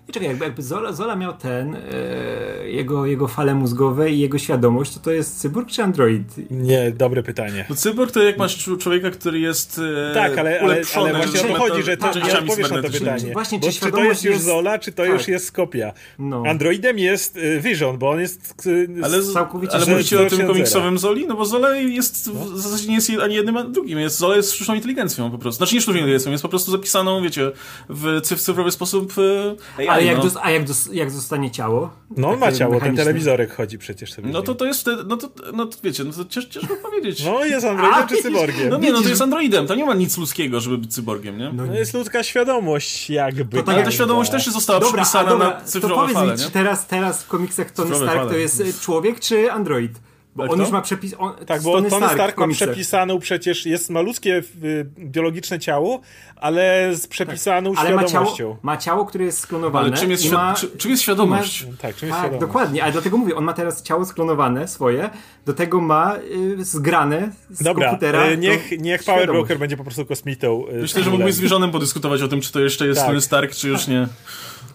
I czekaj, jakby, jakby Zola, Zola miał ten, e, jego, jego fale mózgowe i jego świadomość, to to jest cyborg czy android? Nie, dobre pytanie. No cyborg to jak masz człowieka, który jest e, Tak, ale, ale, ale właśnie o to chodzi, że to, nie odpowiesz na to pytanie. Właśnie, czy, czy to jest już jest... Zola, czy to tak. już jest kopia? No. Androidem jest e, Vision, bo on jest ale, całkowicie Ale mówicie o tym komiksowym Zoli? No bo Zola jest, no. w zasadzie nie jest ani jednym, ani drugim. Jest, Zola jest sztuczną inteligencją po prostu. Znaczy nie sztuczną inteligencją, jest po prostu zapisaną, wiecie, w cyfrowy sposób e, ale jak, no. dos, a jak, dos, jak zostanie ciało? No on ma ciało, ten telewizorek chodzi przecież sobie. No to to jest wtedy, no to, no to wiecie, no to cięż, ciężko powiedzieć. No jest androidem a, czy cyborgiem? No nie, no to jest androidem, to nie ma nic ludzkiego, żeby być cyborgiem, nie? No, no jest ludzka świadomość jakby. To, ale ta świadomość też została dobra, przypisana dobra, na cyfrowe to powiedz mi, czy teraz, teraz w komiksach Tony Stark fale. to jest człowiek czy android? Bo on już ma przepis. On, tak, bo Tony, Tony Stark, Stark ma przepisaną przecież, jest malutkie y, biologiczne ciało, ale z przepisaną tak, ale świadomością. Ma ciało, ma ciało, które jest sklonowane. Ale czym jest, ma, czy, czym jest świadomość? Ma, tak, czym jest tak, świadomość? dokładnie, ale dlatego mówię, on ma teraz ciało sklonowane swoje, do tego ma y, zgrane z Dobra, komputera. Y, niech, niech Power Broker będzie po prostu kosmitą. Y, Myślę, że mógłbyś z Wierzonem podyskutować o tym, czy to jeszcze jest tak. Tony Stark, czy już nie.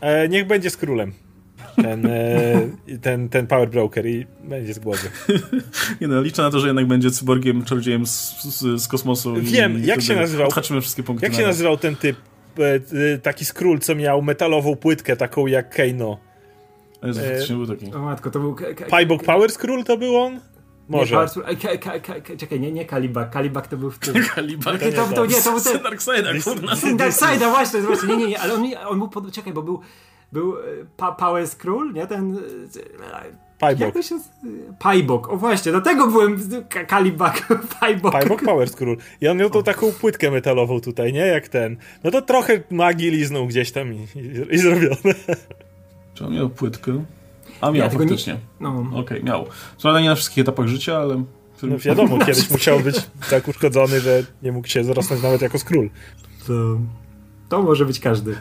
E, niech będzie z królem ten, e, ten, ten power broker i będzie z głowy. Nie no, liczę na to, że jednak będzie cyborgiem, czarodziejem z, z, z kosmosu. Wiem, jak się nazywał? wszystkie punkty. Jak się nazywał ten typ, e, taki skról, co miał metalową płytkę, taką jak Keino? Jezu, e, był taki. O matko, to był... Pybok Power Skról to był on? Może. Nie, Power, ka, ka, ka, czekaj, nie, nie Kalibak. Kalibak to był w tym. Kalibak. To, to, to, nie, to był ten. Darkside'a, kurna. Syn Darkseida, właśnie, właśnie. Nie, nie, nie, ale on, on był, pod, czekaj, bo był, był e, pa, Power Skrull, nie, ten... e, Pajbok. Jak to się... Pajbok, o właśnie, do tego byłem Ka- Kalibak, Pajbok. Pajbok Power Skrull. I on miał tą taką płytkę metalową tutaj, nie? Jak ten. No to trochę magii liznął gdzieś tam i, i, i zrobione. Czy on miał płytkę? A miał, Ja tego nie- faktycznie. No. Okej, miał. Co prawda nie na wszystkich etapach życia, ale... No wiadomo, kiedyś musiał być tak uszkodzony, że nie mógł się zarosnąć nawet jako skról. To, to może być każdy.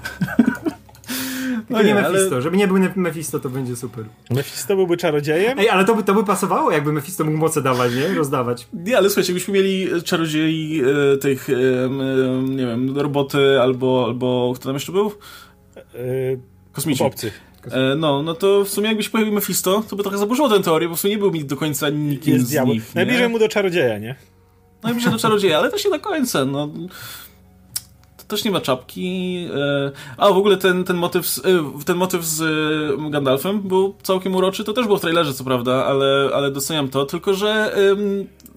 Tylko nie, nie ale- Mephisto. Żeby nie był Mephisto, to będzie super. Mephisto byłby czarodziejem? Ej, ale to by, to by pasowało, jakby Mephisto mógł moce dawać, nie? Rozdawać. Nie, ale słuchajcie, jakbyśmy mieli czarodziei e, tych, e, m, nie wiem, roboty albo, albo kto tam jeszcze był? Yy, Kosmici. obcy. E, no, no to w sumie jakbyś pojawił Mephisto, to by trochę zaburzyło tę teorię, bo w sumie nie był mi do końca nikim Jest z nich. nie? Najbliżej mu do czarodzieja, nie? Najbliżej do czarodzieja, ale też nie do końca, no. Też nie ma czapki. E, a w ogóle ten, ten, motyw z, e, ten motyw z e, Gandalfem był całkiem uroczy. To też było w trailerze, co prawda, ale, ale doceniam to. Tylko, że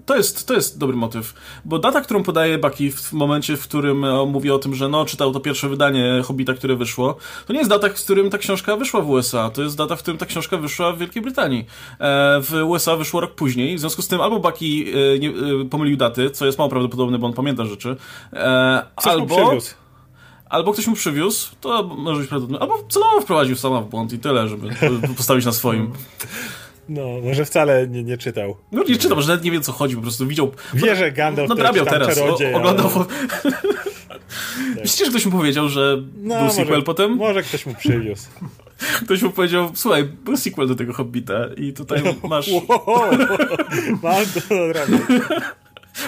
to jest, to jest dobry motyw. Bo data, którą podaje Bucky w, momencie, w którym e, mówi o tym, że no, czytał to pierwsze wydanie Hobbita, które wyszło, to nie jest data, w którym ta książka wyszła w USA. To jest data, w którym ta książka wyszła w Wielkiej Brytanii. E, w USA wyszło rok później. W związku z tym albo Bucky e, pomylił daty, co jest mało prawdopodobne, bo on pamięta rzeczy. Coś albo, albo ktoś mu przywiózł, to może być prawdopodobne. Albo celowo wprowadził sama w błąd i tyle, żeby postawić na swoim. No, może wcale nie, nie czytał. No nie czytam, że nawet nie wie o co chodzi, po prostu widział. Wie, że Gandalf Nadrabiał jest tam teraz, o, czarodziej, oglądał. ale- Myślicie, że ktoś mu powiedział, że No, był sequel może, potem? Może ktoś mu przywiózł. Ktoś mu powiedział, słuchaj, był sequel do tego Hobbita i tutaj masz, Wow, mam to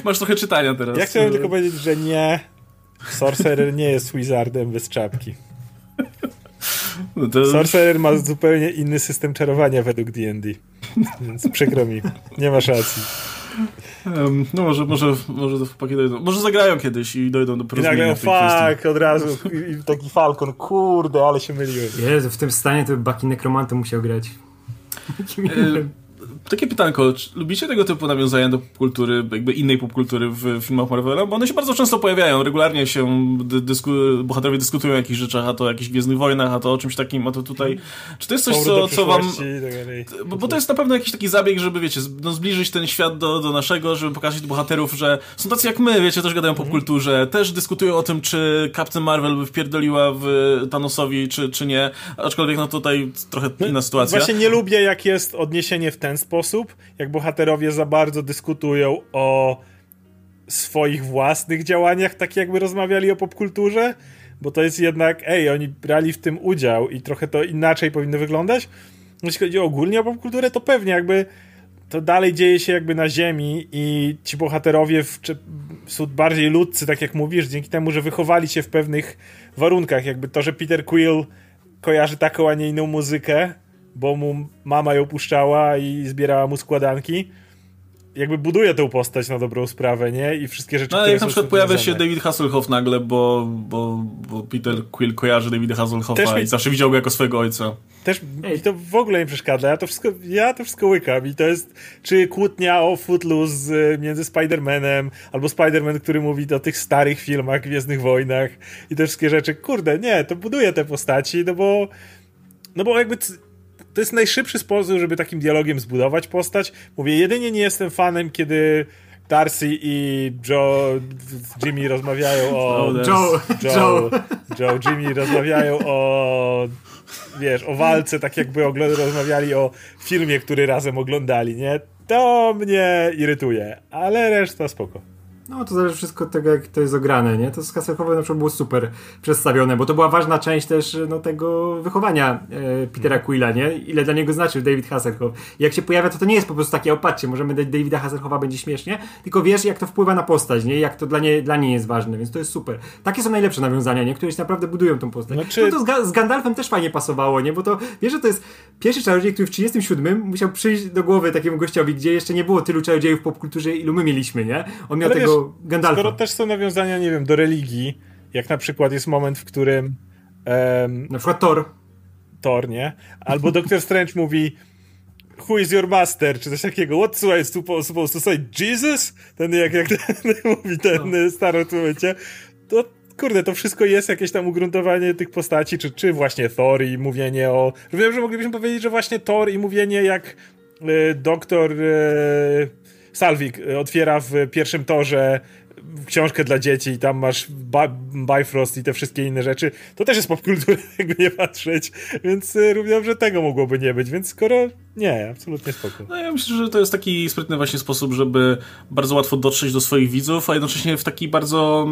masz trochę czytania teraz. Ja chciałem tylko powiedzieć, że nie. Sorcerer nie jest wizardem bez czapki. No to... Sorcerer ma zupełnie inny system czarowania według D&D. Więc przykro mi. Nie masz racji. Em, no może, może, może to chłopaki dojdą. Może zagrają kiedyś i dojdą do I porozumienia nagle, tej kwestii. fuck, od razu. I, i taki falcon, kurde, ale się myliłem. Jezu, w tym stanie to Bucky Nekromantem musiał grać. Takie pytanko, czy lubicie tego typu nawiązania do popkultury, jakby innej popkultury w filmach Marvela? Bo one się bardzo często pojawiają, regularnie się dy, dysku, bohaterowie dyskutują o jakichś rzeczach, a to o jakichś Gwiezdnych Wojnach, a to o czymś takim, a to tutaj... Czy to jest coś, co, co wam... tak. Bo, bo to jest na pewno jakiś taki zabieg, żeby, wiecie, no, zbliżyć ten świat do, do naszego, żeby pokazać bohaterów, że są tacy jak my, wiecie, też gadają o popkulturze, też dyskutują o tym, czy Captain Marvel by wpierdoliła w Thanosowi, czy, czy nie, aczkolwiek no tutaj trochę inna sytuacja. Właśnie nie lubię, jak jest odniesienie w ten sposób, jak bohaterowie za bardzo dyskutują o swoich własnych działaniach, tak jakby rozmawiali o popkulturze, bo to jest jednak, ej, oni brali w tym udział i trochę to inaczej powinno wyglądać. Jeśli chodzi ogólnie o popkulturę, to pewnie jakby to dalej dzieje się jakby na ziemi i ci bohaterowie w, czy, są bardziej ludcy, tak jak mówisz, dzięki temu, że wychowali się w pewnych warunkach. Jakby to, że Peter Quill kojarzy taką, a nie inną muzykę, bo mu mama ją puszczała i zbierała mu składanki. Jakby buduje tę postać na dobrą sprawę, nie? I wszystkie rzeczy, No ale które jak na przykład pojawia się. David Hasselhoff nagle, bo, bo, bo Peter Quill kojarzy Davida Hasselhoffa Też mi- i zawsze widział go jako swojego ojca. Też Ej. mi to w ogóle nie przeszkadza. Ja to wszystko, ja to wszystko łykam. I to jest czy kłótnia o Footloose y, między Spider-Manem, albo Spider-Man, który mówi o tych starych filmach, Gwiezdnych Wojnach i te wszystkie rzeczy. Kurde, nie, to buduje te postaci, no bo no bo jakby to jest najszybszy sposób, żeby takim dialogiem zbudować postać. Mówię, jedynie nie jestem fanem, kiedy Darcy i Joe, Jimmy rozmawiają o... Joe, Joe, Joe, Jimmy rozmawiają o wiesz, o walce, tak jakby rozmawiali o filmie, który razem oglądali, nie? To mnie irytuje, ale reszta spoko. No to zależy wszystko od tego, jak to jest ograne, nie? To z Hasselhoffem na przykład było super przedstawione, bo to była ważna część też no, tego wychowania e, Petera Quilla, nie? Ile dla niego znaczył David Hasselhoff. I jak się pojawia, to to nie jest po prostu takie, opatrzcie, możemy dać Davida Hasselhoffa, będzie śmiesznie, tylko wiesz, jak to wpływa na postać, nie? Jak to dla, nie, dla niej jest ważne, więc to jest super. Takie są najlepsze nawiązania, nie? Które się naprawdę budują tą postać. Znaczy- No to z, Ga- z Gandalfem też fajnie pasowało, nie? Bo to, wiesz, że to jest pierwszy czarodziej, który w 37 musiał przyjść do głowy takiemu gościowi, gdzie jeszcze nie było tylu czarodziejów w popkulturze, ilu my mieliśmy, nie? On miał Ale tego Gandalfa. Skoro też są nawiązania, nie wiem, do religii, jak na przykład jest moment, w którym em, Na przykład Thor. Thor, nie? Albo Doctor Strange mówi who is your master, czy coś takiego, what I supposed to say, Jesus? Ten, jak, jak ten, mówi ten no. stary w tym momencie, to kurde, to wszystko jest jakieś tam ugruntowanie tych postaci, czy, czy właśnie Thor i mówienie o... Wiem, że moglibyśmy powiedzieć, że właśnie Thor i mówienie jak y, doktor y, Salvik otwiera w pierwszym torze książkę dla dzieci i tam masz Bifrost i te wszystkie inne rzeczy, to też jest popkultura, jakby nie patrzeć, więc y, równie dobrze tego mogłoby nie być, więc skoro nie, absolutnie spoko. No ja myślę, że to jest taki sprytny właśnie sposób, żeby bardzo łatwo dotrzeć do swoich widzów, a jednocześnie w taki bardzo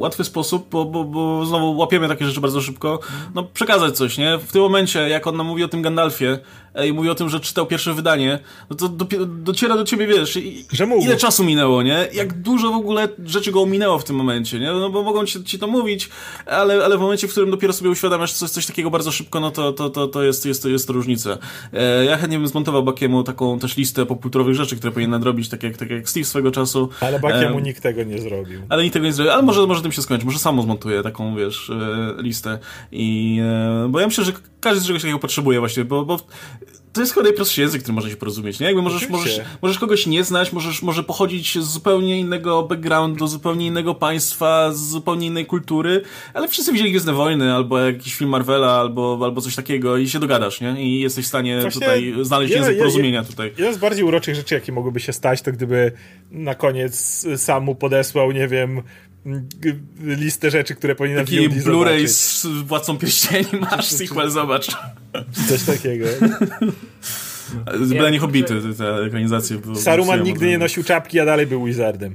łatwy sposób, bo, bo, bo znowu łapiemy takie rzeczy bardzo szybko, no przekazać coś, nie? W tym momencie, jak on nam mówi o tym Gandalfie i mówi o tym, że czytał pierwsze wydanie, no to dociera do ciebie, wiesz, i, ile czasu minęło, nie? Jak dużo w ogóle rzeczy go ominęło w tym momencie, nie? No bo mogą ci, ci to mówić, ale, ale w momencie, w którym dopiero sobie uświadamiasz coś, coś takiego bardzo szybko, no to, to, to, to jest, jest, jest różnica. E, ja chętnie bym zmontował Bakiemu taką też listę popkulturowych rzeczy, które powinien nadrobić, tak jak, tak jak Steve swego czasu. Ale Bakiemu nikt tego nie zrobił. Ale nikt tego nie zrobił, ale może, może tym się skończy, może samo zmontuję taką, wiesz, e, listę i, e, bo ja myślę, że każdy z czegoś takiego potrzebuje właśnie, bo, bo to jest chyba najprostszy język, który może się porozumieć, nie? Jakby możesz, możesz, możesz kogoś nie znać, możesz może pochodzić z zupełnie innego backgroundu, zupełnie innego państwa, z zupełnie innej kultury, ale wszyscy widzieli Gwiezdne Wojny, albo jakiś film Marvela, albo, albo coś takiego i się dogadasz, nie? I jesteś w stanie Właśnie tutaj znaleźć język je, porozumienia tutaj. Jedna z bardziej uroczych rzeczy, jakie mogłyby się stać, to gdyby na koniec sam mu podesłał, nie wiem, listę rzeczy, które powinien Taki Blu-ray z Władcą Pierścieni masz, sequel, zobacz. Coś takiego. Byle nie Hobbity, te ekranizacje. Saruman nigdy nie nosił czapki, a dalej był wizardem.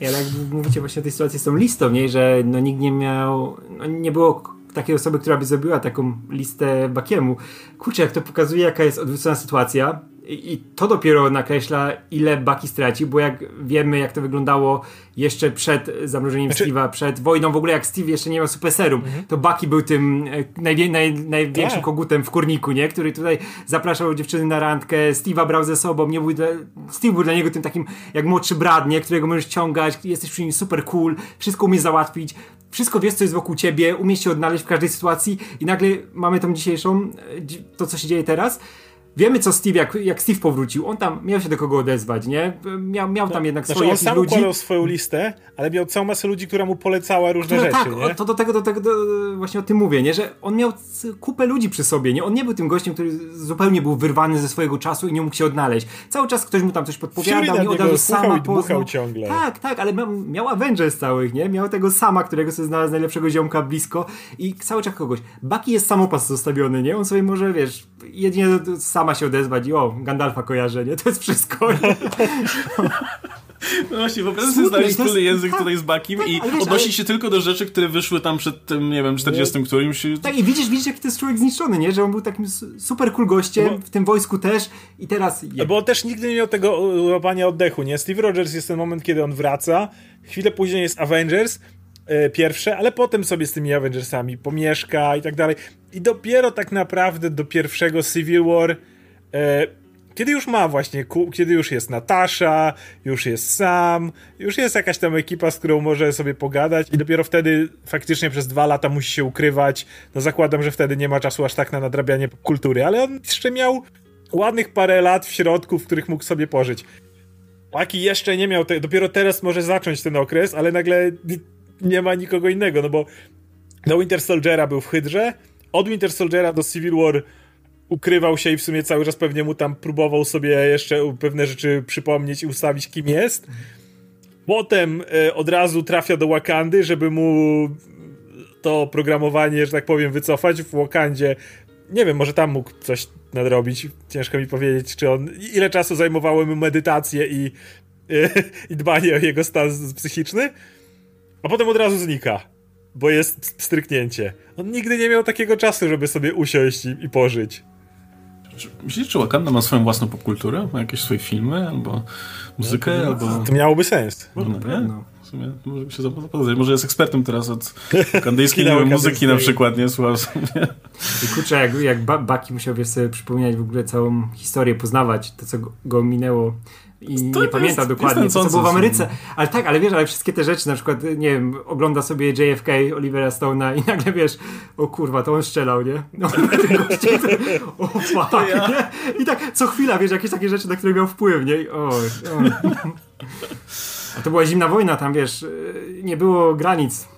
Ja jak mówicie właśnie o tej sytuacji z tą listą, nie? że no, nikt nie miał, no, nie było takiej osoby, która by zrobiła taką listę Bakiemu. Kurczę, jak to pokazuje, jaka jest odwrócona sytuacja, i to dopiero nakreśla, ile Baki straci, bo jak wiemy, jak to wyglądało jeszcze przed zamrożeniem znaczy... Steve'a, przed wojną, w ogóle jak Steve jeszcze nie miał super serum, mhm. to Baki był tym e, najwie, naj, największym tak. kogutem w kurniku, nie? Który tutaj zapraszał dziewczyny na randkę, Steve'a brał ze sobą, nie był Steve był dla niego tym takim jak młodszy brat, nie? Którego możesz ciągać, jesteś przy nim super cool, wszystko umiesz załatwić, wszystko wiesz, co jest wokół ciebie, umiesz się odnaleźć w każdej sytuacji i nagle mamy tą dzisiejszą, e, to co się dzieje teraz, Wiemy, co Steve, jak, jak Steve powrócił, on tam miał się do kogo odezwać, nie? Miał, miał tam jednak znaczy, swoje on sam ludzi. układał swoją listę, ale miał całą masę ludzi, która mu polecała różne Które, rzeczy, tak, nie? to do tego, do tego do, właśnie o tym mówię, nie? Że on miał kupę ludzi przy sobie, nie? On nie był tym gościem, który zupełnie był wyrwany ze swojego czasu i nie mógł się odnaleźć. Cały czas ktoś mu tam coś podpowiadał, nie od razu sama i dmuchał ciągle. Tak, tak, ale miał, miał Avengers całych, nie? Miał tego sama, którego sobie znalazł najlepszego ziomka blisko i cały czas kogoś. Bucky jest samopas zostawiony, nie? On sobie może, wiesz, jedynie sama się odezwać i o, Gandalfa kojarzę, nie? To jest wszystko. No właśnie, po prostu znaleźć wspólny język tutaj z Bakim tak, i wiesz, odnosi ale... się tylko do rzeczy, które wyszły tam przed tym, nie wiem, 40 którymś. Tak, i widzisz, widzisz, jaki to jest człowiek zniszczony, nie? Że on był takim super cool gościem, bo... w tym wojsku też i teraz... Je... Bo on też nigdy nie miał tego łapania oddechu, nie? Steve Rogers jest ten moment, kiedy on wraca, chwilę później jest Avengers, e, pierwsze, ale potem sobie z tymi Avengersami pomieszka i tak dalej. I dopiero tak naprawdę do pierwszego Civil War kiedy już ma właśnie, kiedy już jest Natasza, już jest Sam, już jest jakaś tam ekipa, z którą może sobie pogadać i dopiero wtedy faktycznie przez dwa lata musi się ukrywać. No zakładam, że wtedy nie ma czasu aż tak na nadrabianie kultury, ale on jeszcze miał ładnych parę lat w środku, w których mógł sobie pożyć. Aki jeszcze nie miał, te, dopiero teraz może zacząć ten okres, ale nagle nie ma nikogo innego, no bo do Winter Soldiera był w Hydrze, od Winter Soldiera do Civil War ukrywał się i w sumie cały czas pewnie mu tam próbował sobie jeszcze pewne rzeczy przypomnieć i ustawić, kim jest. Potem e, od razu trafia do Wakandy, żeby mu to programowanie, że tak powiem, wycofać w Wakandzie. Nie wiem, może tam mógł coś nadrobić. Ciężko mi powiedzieć, czy on. Ile czasu zajmowały mu medytację i, i dbanie o jego stan psychiczny. A potem od razu znika, bo jest stryknięcie. On nigdy nie miał takiego czasu, żeby sobie usiąść i, i pożyć. Myślisz, czy Wakanda ma swoją własną popkulturę? Ma jakieś swoje filmy, albo muzykę, albo... To miałoby sens. Można, nie? W sumie może mi się zapoznać. Może jest ekspertem teraz od kandyjskiej muzyki na przykład, nie? Słucham sobie. I kurczę, jak, jak Baki musiał sobie przypominać w ogóle całą historię, poznawać to, co go minęło i to nie pamiętam dokładnie, jest co było w Ameryce. Ale tak, ale wiesz, ale wszystkie te rzeczy, na przykład, nie wiem, ogląda sobie JFK Olivera Stone'a i nagle wiesz, o kurwa, to on strzelał, nie? No, goście, to, o fuck, ja. nie? I tak co chwila, wiesz, jakieś takie rzeczy, na które miał wpływ, nie? O, o. A to była zimna wojna, tam wiesz, nie było granic.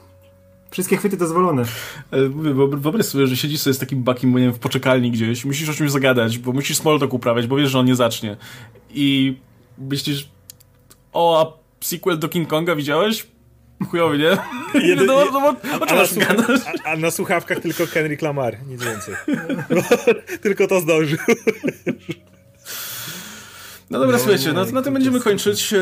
Wszystkie chwyty dozwolone. E, wyobraź sobie, że siedzisz sobie z takim bakiem, nie wiem, w poczekalni gdzieś, musisz o czymś zagadać, bo musisz small talk uprawiać, bo wiesz, że on nie zacznie. I myślisz, o, a sequel do King Konga widziałeś? Chujowy, nie? Jeden, no, no, no, a, a, na a, a, na słuchawkach tylko Kendrick Lamar, nic więcej. tylko to zdążył. No dobra, no, słuchajcie, no, na tym będziemy kończyć.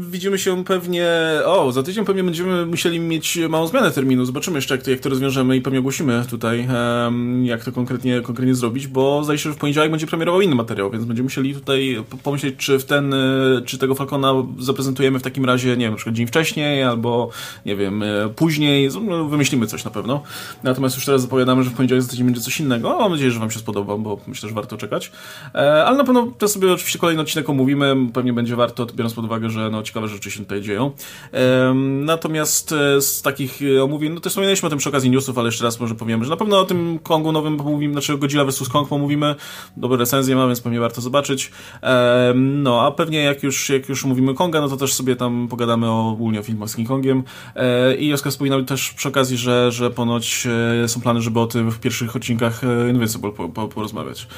Widzimy się pewnie. O, za tydzień pewnie będziemy musieli mieć małą zmianę terminu. Zobaczymy jeszcze, jak to, jak to rozwiążemy i pewnie ogłosimy tutaj, jak to konkretnie, konkretnie zrobić, bo zdaje się, że w poniedziałek będzie premierował inny materiał, więc będziemy musieli tutaj pomyśleć, czy w ten, czy tego Falcona zaprezentujemy w takim razie, nie wiem, na przykład dzień wcześniej, albo nie wiem, e, później. No, wymyślimy coś na pewno. Natomiast już teraz zapowiadamy, że w poniedziałek za tydzień będzie coś innego. mam nadzieję, że Wam się spodoba, bo myślę, że warto czekać. E, ale na pewno to sobie oczywiście kolejny odcinek omówimy. Pewnie będzie warto, biorąc pod uwagę, że no, ciekawe rzeczy się tutaj dzieją. Natomiast e, z takich e, omówień, no to wspominaliśmy o tym przy okazji newsów, ale jeszcze raz może powiem, że na pewno o tym Kongu nowym pomówimy, znaczy Godzilla vs. Kong pomówimy. Dobre recenzje ma, więc pewnie warto zobaczyć. No, a pewnie jak już, jak już mówimy Konga, no to też sobie tam pogadamy o, ogólnie o filmach z King Kongiem. E, I Oskar wspominał też przy okazji, że, że ponoć są plany, żeby o tym w pierwszych odcinkach Invincible po, po, porozmawiać.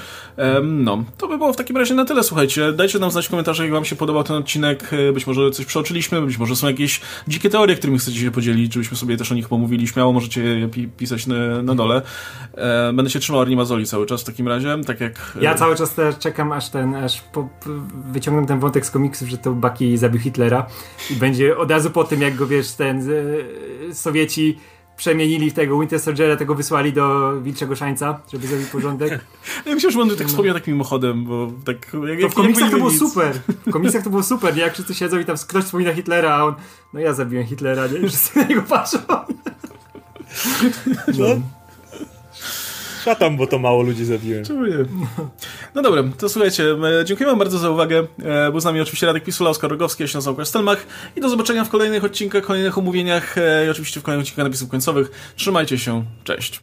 No, to by było w takim razie na tyle, słuchajcie. Dajcie nam znać w komentarzach, jak wam się podobał ten odcinek. E, być może coś przeoczyliśmy, być może są jakieś dzikie teorie, którymi chcecie się podzielić, żebyśmy sobie też o nich pomówili. Śmiało możecie je pi pisać na, na dole. E, będę się trzymał Arni Mazoli cały czas w takim razie, tak jak... E, ja cały czas też czekam, aż ten, aż po, wyciągnę ten wątek z komiksów, że to Bucky zabił Hitlera i będzie od razu po tym, jak go, wiesz, ten Sowieci przemienili tego Winter Soldiera, tego wysłali do Wilczego Szańca, żeby zrobić porządek. ja myślę, że będę tak wspomniał takim mimochodem, bo tak... Jak, to w komiksach to było nic. super. W komiksach to było super, nie? Jak wszyscy siedzą i tam ktoś wspomina Hitlera, a on no ja zabiłem Hitlera, nie? Wszyscy na niego patrzą. No. Szatam, bo to mało ludzi zabiłem. Czemu nie? No dobra, to słuchajcie, e, dziękuję wam bardzo za uwagę. E, był z nami oczywiście Radek Pisula, Oskar Rogowski, ja się nazywam Stelmach i do zobaczenia w kolejnych odcinkach, kolejnych omówieniach e, i oczywiście w kolejnych odcinkach napisów końcowych. Trzymajcie się, cześć.